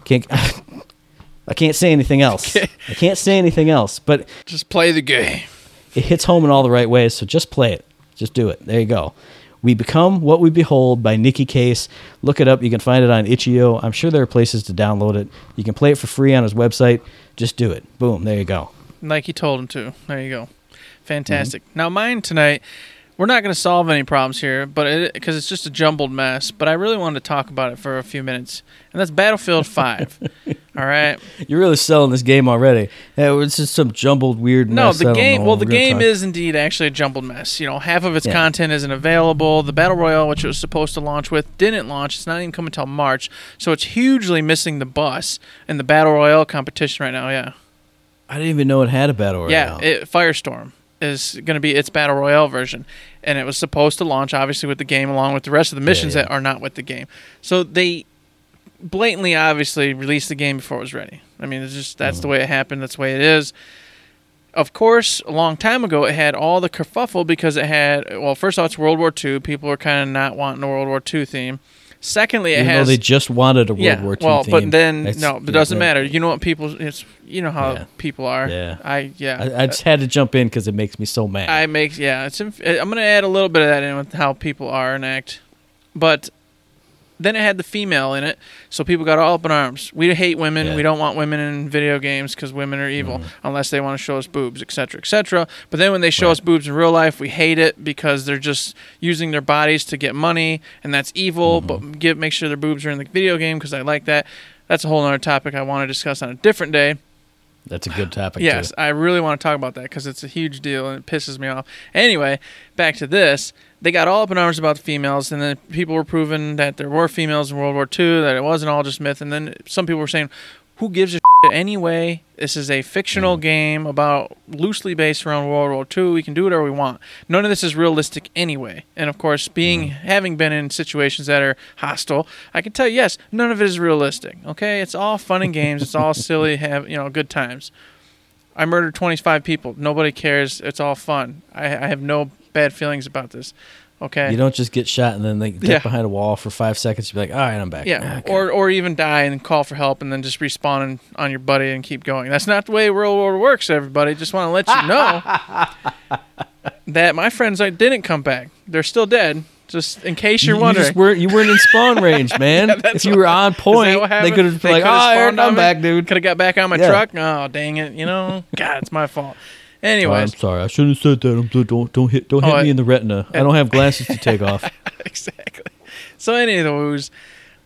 can't I can't say anything else. I can't say anything else. But Just play the game. it hits home in all the right ways. So just play it. Just do it. There you go. We Become What We Behold by Nicky Case. Look it up. You can find it on itch.io. I'm sure there are places to download it. You can play it for free on his website. Just do it. Boom. There you go. like he told him to. There you go. Fantastic. Mm-hmm. Now mine tonight, we're not going to solve any problems here, but it because it's just a jumbled mess. But I really wanted to talk about it for a few minutes, and that's Battlefield Five. All right. You're really selling this game already. Yeah, it's just some jumbled weird No, mess. The game. Well, the We're game talk- is indeed actually a jumbled mess. You know, half of its Yeah. content isn't available. The battle royale, which it was supposed to launch with, didn't launch. It's not even coming until March, so it's hugely missing the bus in the battle royale competition right now. Yeah. I didn't even know it had a battle royale. Yeah, it, Firestorm is going to be its battle royale version, and it was supposed to launch obviously with the game along with the rest of the missions yeah. that are not with the game. So they blatantly, obviously, released the game before it was ready. I mean, it's just that's Mm-hmm. the way it happened. That's the way it is. Of course, a long time ago, it had all the kerfuffle because it had well, first off, it's World War II. People were kind of not wanting a World War II theme. Secondly, it Even has they just wanted a World yeah, War II well, theme. but then That's- no, it doesn't right. matter. You know what people? It's you know how Yeah. people are. Yeah. I yeah. I, I just had to jump in because it makes me so mad. I make yeah. It's inf- I'm gonna add a little bit of that in with how people are and act, but then it had the female in it, so people got all up in arms. We hate women. Yeah. We don't want women in video games because women are evil Mm-hmm. unless they want to show us boobs, etc., etc. But then when they show Right. us boobs in real life, we hate it because they're just using their bodies to get money, and that's evil. Mm-hmm. But give make sure their boobs are in the video game because I like that. That's a whole other topic I want to discuss on a different day. That's a good topic. Yes, too. I really want to talk about that because it's a huge deal and it pisses me off. Anyway, back to this. They got all up in arms about the females, and then people were proving that there were females in World War II, that it wasn't all just myth. And then some people were saying, who gives a shit anyway? This is a fictional mm. game about loosely based around World War II. We can do whatever we want. None of this is realistic anyway. And of course, being mm. having been in situations that are hostile, I can tell you, yes, none of it is realistic. Okay, it's all fun and games. It's all silly, have you know, good times. I murdered 25 people. Nobody cares. It's all fun. I, I have no bad feelings about this. Okay. You don't just get shot and then like get Yeah. behind a wall for five seconds. You're like, all right, I'm back. Yeah, Okay. or or even die and call for help and then just respawn on- your buddy and keep going. That's not the way real world works, everybody. Just want to let you know that my friends like, didn't come back. They're still dead. Just in case you, you're you wondering. just weren't you weren't in spawn range, man. that's if you were on point, they could have been like, oh, spawned I'm back, dude. Could have got back on my Yeah. truck. Oh, dang it! You know, God, it's my fault. Oh, I'm sorry. I shouldn't have said that. I'm, don't don't hit don't hit Oh, me I- in the retina. I don't have glasses to take off. exactly. So, any of those,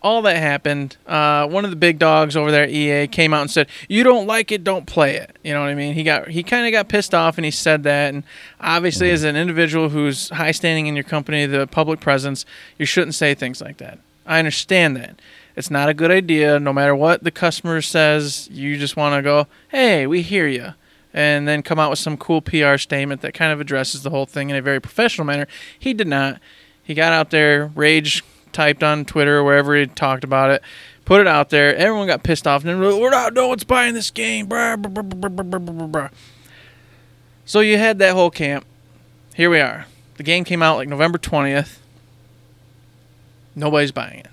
all that happened. Uh, one of the big dogs over there at EA came out and said, "You don't like it, don't play it." You know what I mean? He got he kind of got pissed off and he said that. And obviously, as an individual who's high standing in your company, the public presence, you shouldn't say things like that. I understand that. It's not a good idea. No matter what the customer says, you just want to go, "Hey, we hear you." And then come out with some cool PR statement that kind of addresses the whole thing in a very professional manner. He did not. He got out there, rage typed on Twitter or wherever he talked about it, put it out there. Everyone got pissed off. And then we're not, no one's buying this game. Brah, brah, brah. So you had that whole camp. Here we are. The game came out like November 20th. Nobody's buying it.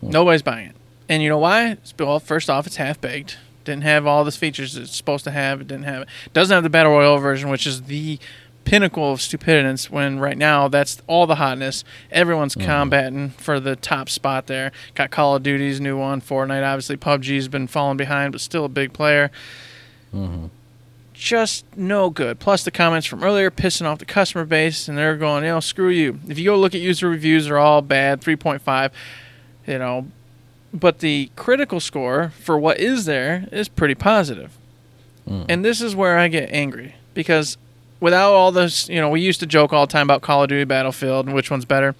Hmm. Nobody's buying it. And you know why? Well, first off, it's half baked. Didn't have all the features it's supposed to have. It didn't have it. Doesn't have the battle royale version, which is the pinnacle of stupidity. When right now that's all the hotness. Everyone's mm-hmm. combating for the top spot there. Got Call of Duty's new one, Fortnite. Obviously, PUBG's been falling behind, but still a big player. Mm-hmm. Just no good. Plus the comments from earlier pissing off the customer base, and they're going, you know, screw you. If you go look at user reviews, they're all bad, 3.5. You know, but the critical score for what is there is pretty positive. Mm. And this is where I get angry because without all this, you know, we used to joke all the time about Call of Duty, Battlefield, and which one's better.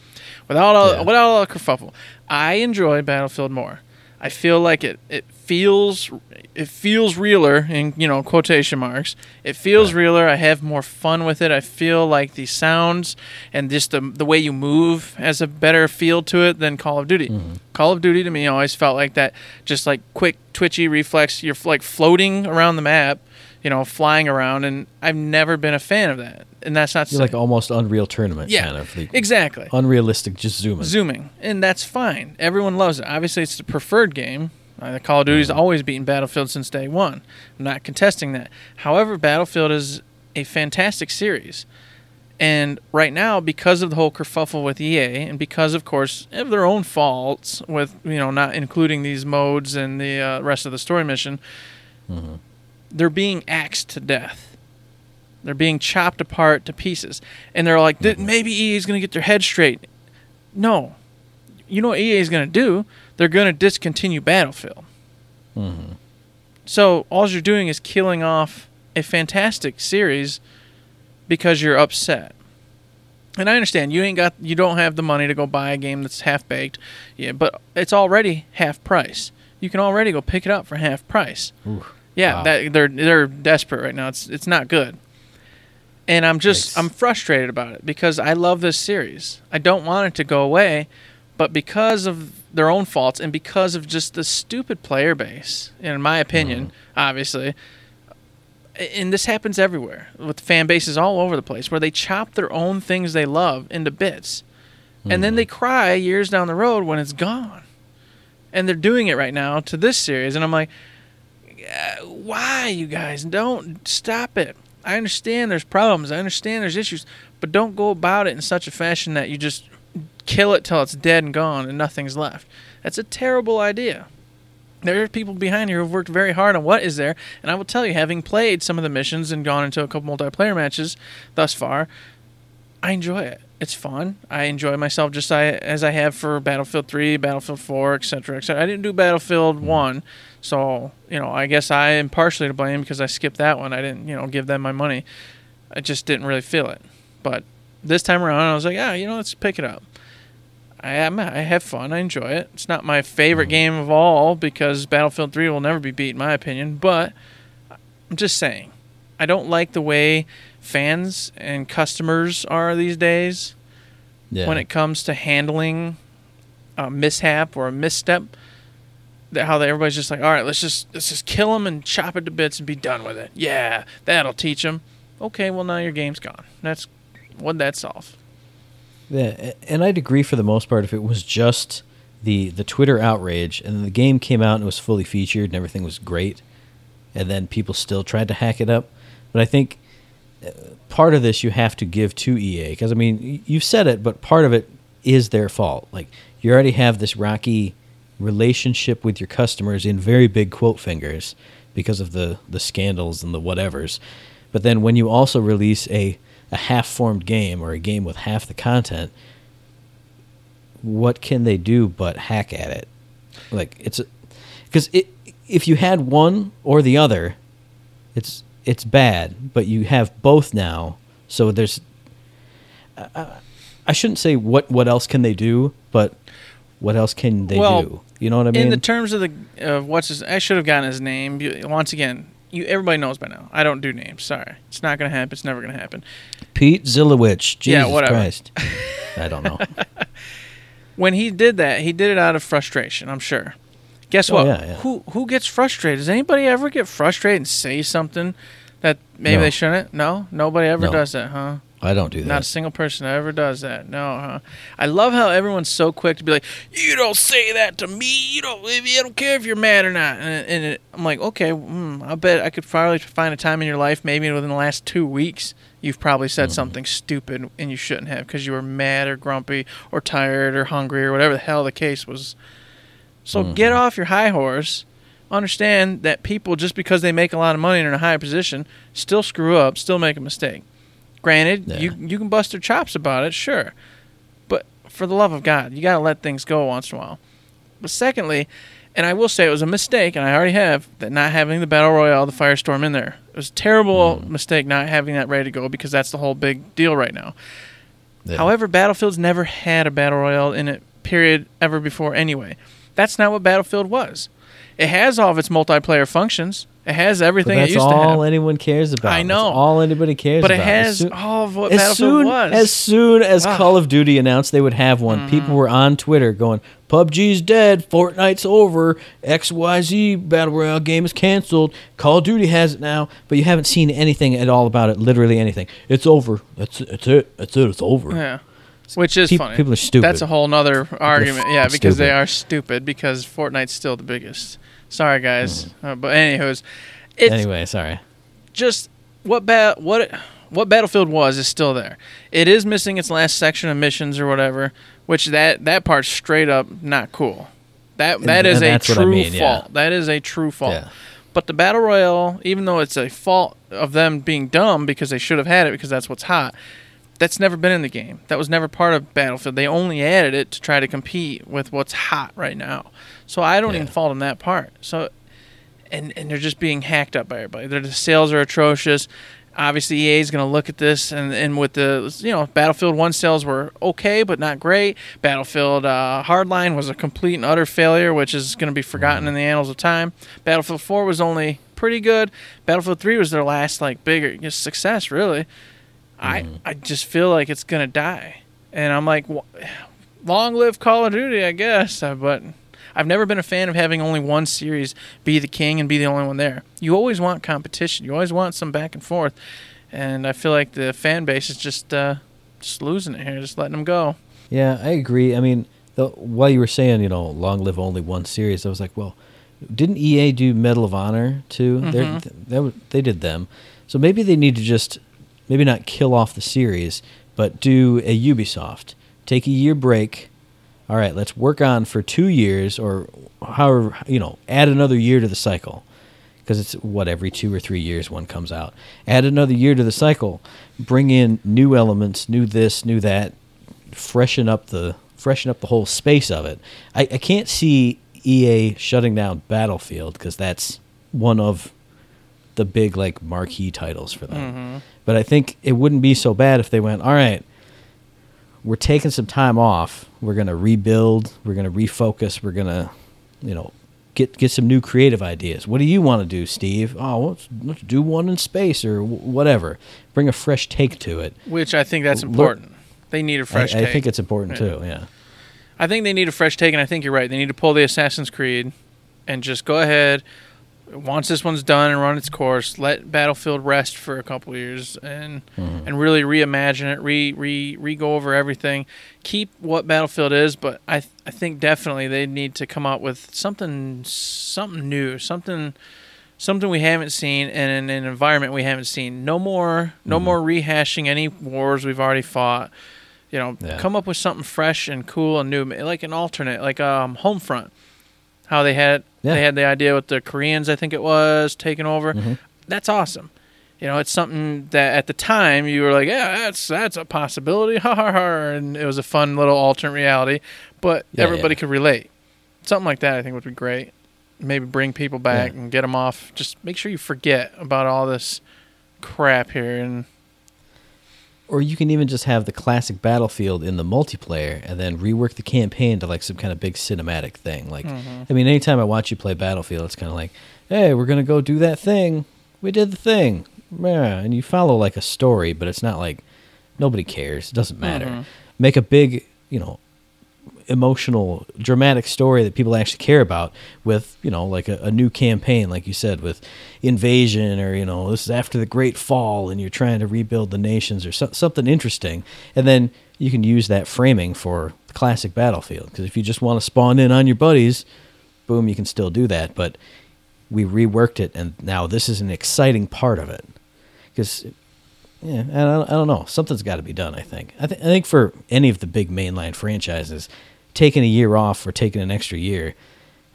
Without all, Yeah. without all the kerfuffle, I enjoy Battlefield more. I feel like it, it feels it feels realer in you know quotation marks. It feels realer. I have more fun with it. I feel like the sounds and just the the way you move has a better feel to it than Call of Duty. Mm-hmm. Call of Duty to me always felt like that, just like quick twitchy reflex. You're like floating around the map, you know, flying around, and I've never been a fan of that. And that's not You're like almost Unreal Tournament yeah, kind of. Like exactly Unrealistic, just zooming. zooming, and that's fine. Everyone loves it. Obviously, it's the preferred game. Uh, the Call of Duty's always beaten Battlefield since day one. I'm not contesting that. However, Battlefield is a fantastic series, and right now, because of the whole kerfuffle with EA, and because, of course, of their own faults with you know not including these modes and the uh, rest of the story mission, they're being axed to death. They're being chopped apart to pieces, and they're like, "Th- maybe EA is going to get their head straight. No, you know what EA is going to do? They're going to discontinue Battlefield. Mm-hmm. So all you're doing is killing off a fantastic series because you're upset. And I understand you ain't got you don't have the money to go buy a game that's half baked. Yeah, but it's already half price. You can already go pick it up for half price. Yeah, Wow. that they're they're desperate right now. It's it's not good. And I'm just Yikes. I'm frustrated about it because I love this series. I don't want it to go away, but because of their own faults and because of just the stupid player base, in my opinion, mm-hmm. obviously, and this happens everywhere with fan bases all over the place where they chop their own things they love into bits and then they mm-hmm. cry years down the road when it's gone and they're doing it right now to this series and i'm like "Uh, why you guys? Don't stop it. I understand there's problems. I understand there's issues but don't go about it in such a fashion that you just kill it till it's dead and gone and nothing's left. That's a terrible idea. There are people behind here who've worked very hard on what is there, and I will tell you, having played some of the missions and gone into a couple multiplayer matches thus far, I enjoy it. It's fun. I enjoy myself just as I have for Battlefield 3, Battlefield 4, etc., etc. I didn't do Battlefield mm. 1, so you know I guess I am partially to blame because I skipped that one. I didn't you know give them my money. I just didn't really feel it. But this time around, I was like, yeah, you know, let's pick it up. I am. I have fun. I enjoy it. It's not my favorite mm. game of all because Battlefield 3 will never be beat, in my opinion. But I'm just saying, I don't like the way fans and customers are these days Yeah. when it comes to handling a mishap or a misstep. That how they, everybody's just like, all right, let's just let's just kill them and chop it to bits and be done with it. Yeah, that'll teach them. Okay, well now your game's gone. That's what that solve. Yeah, and I'd agree for the most part if it was just the the Twitter outrage and the game came out and it was fully featured and everything was great, and then people still tried to hack it up. But I think part of this you have to give to EA because I mean you've said it, but part of it is their fault. Like you already have this rocky relationship with your customers in very big quote fingers because of the the scandals and the whatevers. But then when you also release a a half formed game or a game with half the content, what can they do but hack at it? Like it's because it if you had one or the other, it's it's bad. But you have both now, so there's. I, I shouldn't say what what else can they do, but what else can they Well, do? You know what I mean? In the terms of the of what's his, I should have gotten his name. Once again, you everybody knows by now. I don't do names. Sorry, it's not gonna happen. It's never gonna happen. Pete Zilowich. Jesus Yeah, whatever. Christ. I don't know. When he did that, he did it out of frustration. I'm sure. Guess Oh, what? yeah, yeah. Who who gets frustrated? Does anybody ever get frustrated and say something that maybe No. they shouldn't? No, nobody ever No. does that, huh? I don't do that. Not a single person ever does that. No, huh? I love how everyone's so quick to be like, "You don't say that to me. You don't. I don't care if you're mad or not." And, and it, I'm like, okay, mm, I bet I could probably find a time in your life, maybe within the last two weeks, you've probably said something stupid and you shouldn't have because you were mad or grumpy or tired or hungry or whatever the hell the case was. So mm-hmm. get off your high horse. Understand that people, just because they make a lot of money and are in a high position, still screw up, still make a mistake. Granted, Yeah. you you can bust their chops about it, sure, but for the love of God, you got to let things go once in a while. But secondly, and I will say it was a mistake, and I already have that not having the battle royale, the firestorm in there. It was a terrible mm-hmm. mistake not having that ready to go because that's the whole big deal right now. Yeah. However, Battlefield's never had a battle royale in it, period, ever before anyway. That's not what Battlefield was. It has all of its multiplayer functions. It has But everything it that's used to have. all anyone cares about. I That's know. all anybody cares about. But it has soon- all of what as Battlefield soon, was. As soon as Ah. Mm-hmm. Call of Duty announced they would have one, people were on Twitter going, PUBG's dead, Fortnite's over, XYZ Battle Royale game is canceled, Call of Duty has it now, but you haven't seen anything at all about it, literally anything. It's over. That's, that's it. That's it. It's over. Yeah. Which is funny. people are stupid. That's a whole nother argument. Yeah, f- because they are stupid because Fortnite's still the biggest. Sorry, guys. Mm. Uh, but anywho's, it's Anyway, sorry. just what ba- what what Battlefield was is still there. It is missing its last section of missions or whatever, which that that part's straight up not cool. That that And- is and a what I true mean, yeah. fault. That is a true fault. Yeah. But the battle royale, even though it's a fault of them being dumb because they should have had it because that's what's hot, that's never been in the game. That was never part of Battlefield. They only added it to try to compete with what's hot right now. So I don't Yeah. even fault in that part. So and and they're just being hacked up by everybody. Their the sales are atrocious. Obviously, EA is going to look at this, and, and with the you know Battlefield One sales were okay, but not great. Battlefield uh, Hardline was a complete and utter failure, which is going to be forgotten in the annals of time. Battlefield Four was only pretty good. Battlefield Three was their last like bigger success, really. I I just feel like it's going to die, and I'm like, long live Call of Duty, I guess. Uh, but I've never been a fan of having only one series be the king and be the only one there. You always want competition. You always want some back and forth, and I feel like the fan base is just uh, just losing it here, just letting them go. Yeah, I agree. I mean, the, while you were saying, you know, long live only one series, I was like, well, didn't EA do Medal of Honor too? They're- Mhm. th- that they did them. So maybe they need to just, maybe not kill off the series, but do a Ubisoft. Take a year break. All right, let's work on for two years or however, you know, add another year to the cycle. Because it's what, every two or three years one comes out. Add another year to the cycle. Bring in new elements, new this, new that, freshen up the freshen up the whole space of it. I, I can't see EA shutting down Battlefield because that's one of the big like marquee titles for them. Mm-hmm. But I think it wouldn't be so bad if they went, all right, we're taking some time off. We're gonna rebuild. We're gonna refocus. We're gonna, you know, get get some new creative ideas. What do you want to do, Steve? Oh, let's, let's do one in space or wh- whatever. Bring a fresh take to it. Which I think that's Look- important. They need a fresh I take. think it's important Yeah. too. Yeah. I think they need a fresh take, and I think you're right. They need to pull the Assassin's Creed and just go ahead, once this one's done and run its course, let Battlefield rest for a couple years and Mhm. and really reimagine it, re re re go over everything. Keep what Battlefield is, but I th- I think definitely they need to come out with something something new, something something we haven't seen and in an environment we haven't seen. No more no Mhm. more rehashing any wars we've already fought. You know, Yeah. come up with something fresh and cool and new, like an alternate, like um Homefront. How they had Yeah. they had the idea with the Koreans, I think it was, taking over. Mhm. That's awesome. You know, it's something that at the time you were like, yeah, that's that's a possibility, ha ha ha, and it was a fun little alternate reality, but Yeah, everybody yeah. could relate. Something like that, I think, would be great. Maybe bring people back and get them off. Just make sure you forget about all this crap here and Or you can even just have the classic Battlefield in the multiplayer and then rework the campaign to like some kind of big cinematic thing. Like, Mm-hmm. I mean, anytime I watch you play Battlefield, it's kind of like, hey, we're going to go do that thing. We did the thing. Yeah. And you follow like a story, but it's not like nobody cares. It doesn't matter. Mhm. Make a big, you know, emotional, dramatic story that people actually care about with, you know, like a, a new campaign, like you said, with invasion or, you know, this is after the Great Fall and you're trying to rebuild the nations or so, something interesting. And then you can use that framing for the classic Battlefield. Because if you just want to spawn in on your buddies, boom, you can still do that. But we reworked it and now this is an exciting part of it. Because yeah, don't, I don't know. Something's got to be done. I think. I, th- I think for any of the big mainline franchises, taking a year off or taking an extra year,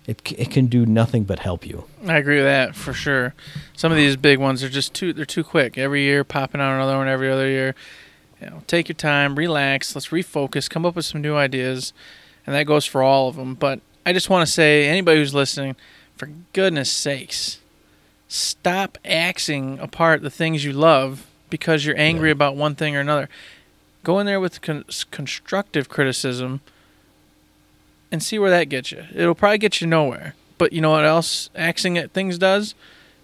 it it can do nothing but help you. I agree with that for sure. Some of these big ones are just too they're too quick. Every year popping out another one every other year. You know, take your time, relax, let's refocus, come up with some new ideas, and that goes for all of them. But I just want to say anybody who's listening, for goodness sakes, stop axing apart the things you love because you're angry Yeah. about one thing or another. Go in there with con- constructive criticism and see where that gets you. It'll probably get you nowhere. But you know what else axing at things does?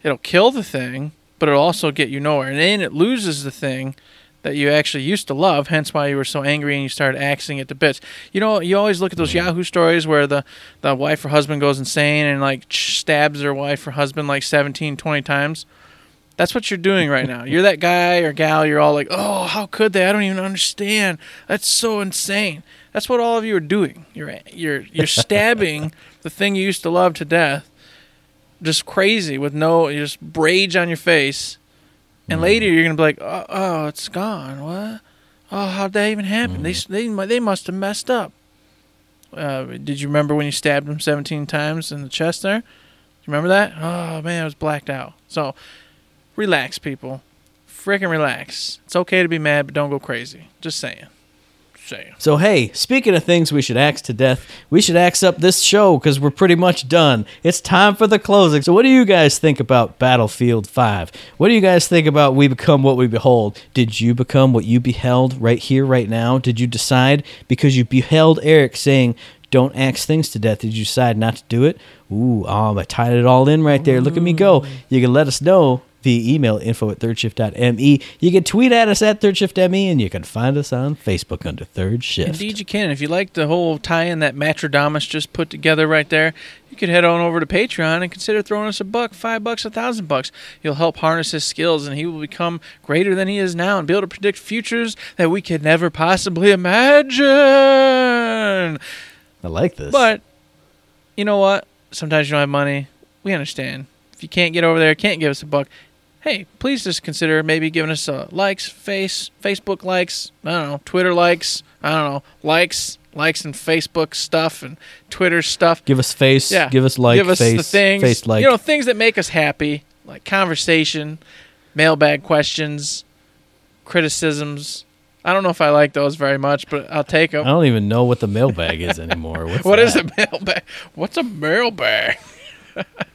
It'll kill the thing, but it'll also get you nowhere. And then it loses the thing that you actually used to love, hence why you were so angry and you started axing it to bits. You know, you always look at those mm-hmm. Yahoo stories where the, the wife or husband goes insane and like stabs their wife or husband like 17, 20 times. That's what you're doing right now. You're that guy or gal, you're all like, oh, how could they? I don't even understand. That's so insane. That's what all of you are doing. You're you're you're stabbing the thing you used to love to death, just crazy with no just rage on your face, and later you're gonna be like, oh, oh it's gone. What? Oh, how'd that even happen? They they they must have messed up. Uh, did you remember when you stabbed him 17 times in the chest there? You remember that? Oh man, I was blacked out. So, relax, people. Freaking relax. It's okay to be mad, but don't go crazy. Just saying. Saying. So hey, speaking of things we should axe to death, we should axe up this show because we're pretty much done. It's time for the closing. So what do you guys think about Battlefield 5? What do you guys think about We Become What We Behold? Did you become what you beheld right here, right now? Did you decide because you beheld Eric saying, don't axe things to death, did you decide not to do it? Ooh, um, I tied it all in right there. Look at me go. You can let us know via email info at thirdshift.me. You can tweet at us at thirdshiftme, and you can find us on Facebook under Third Shift. Indeed, you can. If you like the whole tie-in that Matrodamus just put together right there, you could head on over to Patreon and consider throwing us a buck, five bucks, a thousand bucks. You'll help harness his skills, and he will become greater than he is now, and be able to predict futures that we could never possibly imagine. I like this. But you know what? Sometimes you don't have money. We understand. If you can't get over there, can't give us a buck. Hey, please just consider maybe giving us uh, likes, face, Facebook likes, I don't know, Twitter likes, I don't know, likes, likes and Facebook stuff and Twitter stuff. give us face, Yeah, give us like, give us face, the things, face like. you know, things that make us happy, like conversation, mailbag questions, criticisms. I don't know if I like those very much, but I'll take them. I don't even know what the mailbag is anymore. What's What is a mailbag? What's a mailbag?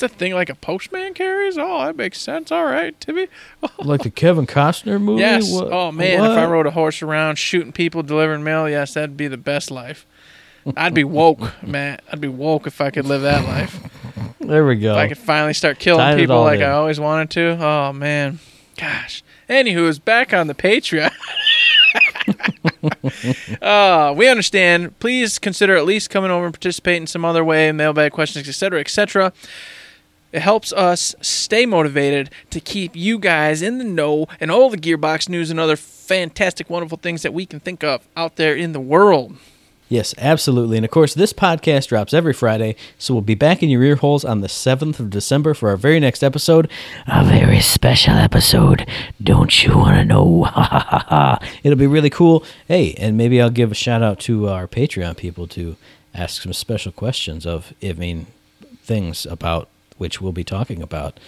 It's a thing like a postman carries. Oh, that makes sense. All right, Timmy. Like the Kevin Costner movie? Yes. What- oh man, if I rode a horse around shooting people, delivering mail, yes, that'd be the best life. I'd be woke, man. I'd be woke if I could live that life. There we go. If I could finally start killing Tied people like in. I always wanted to. Oh man, gosh. Anywho, is back on the Patreon. uh, we understand. Please consider at least coming over and participating in some other way, mailbag questions, etc., etc. It helps us stay motivated to keep you guys in the know and all the Gearbox news and other fantastic, wonderful things that we can think of out there in the world. Yes, absolutely. And of course, this podcast drops every Friday, so we'll be back in your ear holes on the 7th of December for our very next episode. A very special episode. Don't you want to know? It'll be really cool. Hey, and maybe I'll give a shout out to our Patreon people to ask some special questions of, I mean, things about which we'll be talking about.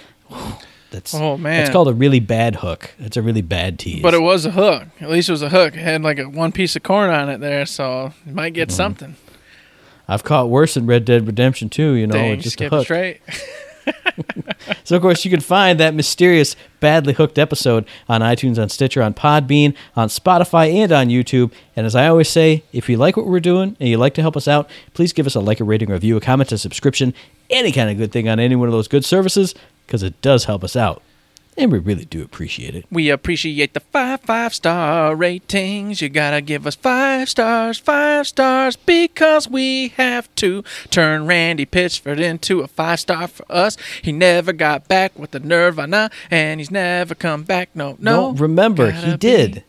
That's Oh, man. It's called a really bad hook. It's a really bad tease. But it was a hook. At least it was a hook. It had like a one piece of corn on it there, so you might Mm-hmm. get something. I've caught worse in Red Dead Redemption 2, you know, Dang, just a skip hook. straight. So, of course, you can find that mysterious, badly hooked episode on iTunes, on Stitcher, on Podbean, on Spotify, and on YouTube. And as I always say, if you like what we're doing and you'd like to help us out, please give us a like, a rating, a review, a comment, a subscription, any kind of good thing on any one of those good services, because it does help us out. And we really do appreciate it. We appreciate the five five star ratings. You gotta give us five stars, five stars, because we have to turn Randy Pitchford into a five star for us. He never got back with the Nirvana, and he's never come back. No, no. remember, Gotta he be- did.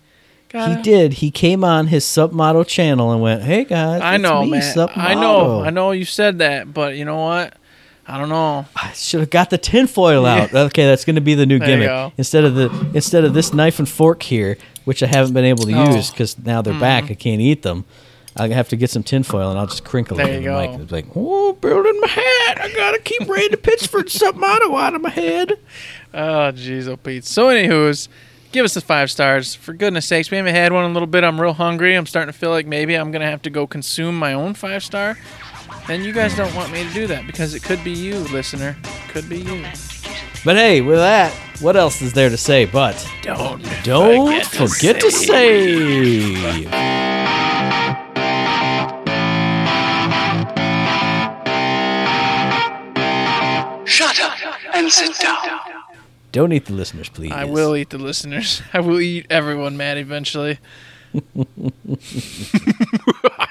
gotta- He did. He came on his SupMatto channel and went, "Hey guys, I it's know, me, man. SupMatto." I know. I know you said that, but you know what? I don't know. I should have got the tinfoil out. Okay, that's going to be the new There you gimmick. go. Instead of the instead of this knife and fork here, which I haven't been able to Oh. use because now they're back. Mm-hmm. I can't eat them. I have to get some tinfoil and I'll just crinkle There it in you the go. mic. It's like, oh, building my hat. I gotta keep Randy Pitchford something out of my head. Oh, jeez, oh, Pete. So, anywho's, give us the five stars. For goodness sakes, we haven't had one in a little bit. I'm real hungry. I'm starting to feel like maybe I'm going to have to go consume my own five star. And you guys don't want me to do that because it could be you, listener. Could be you. But hey, with that, what else is there to say? But Don't. don't forget, to save. Shut up and sit down. Don't eat the listeners, please. I will eat the listeners. I will eat everyone mad eventually.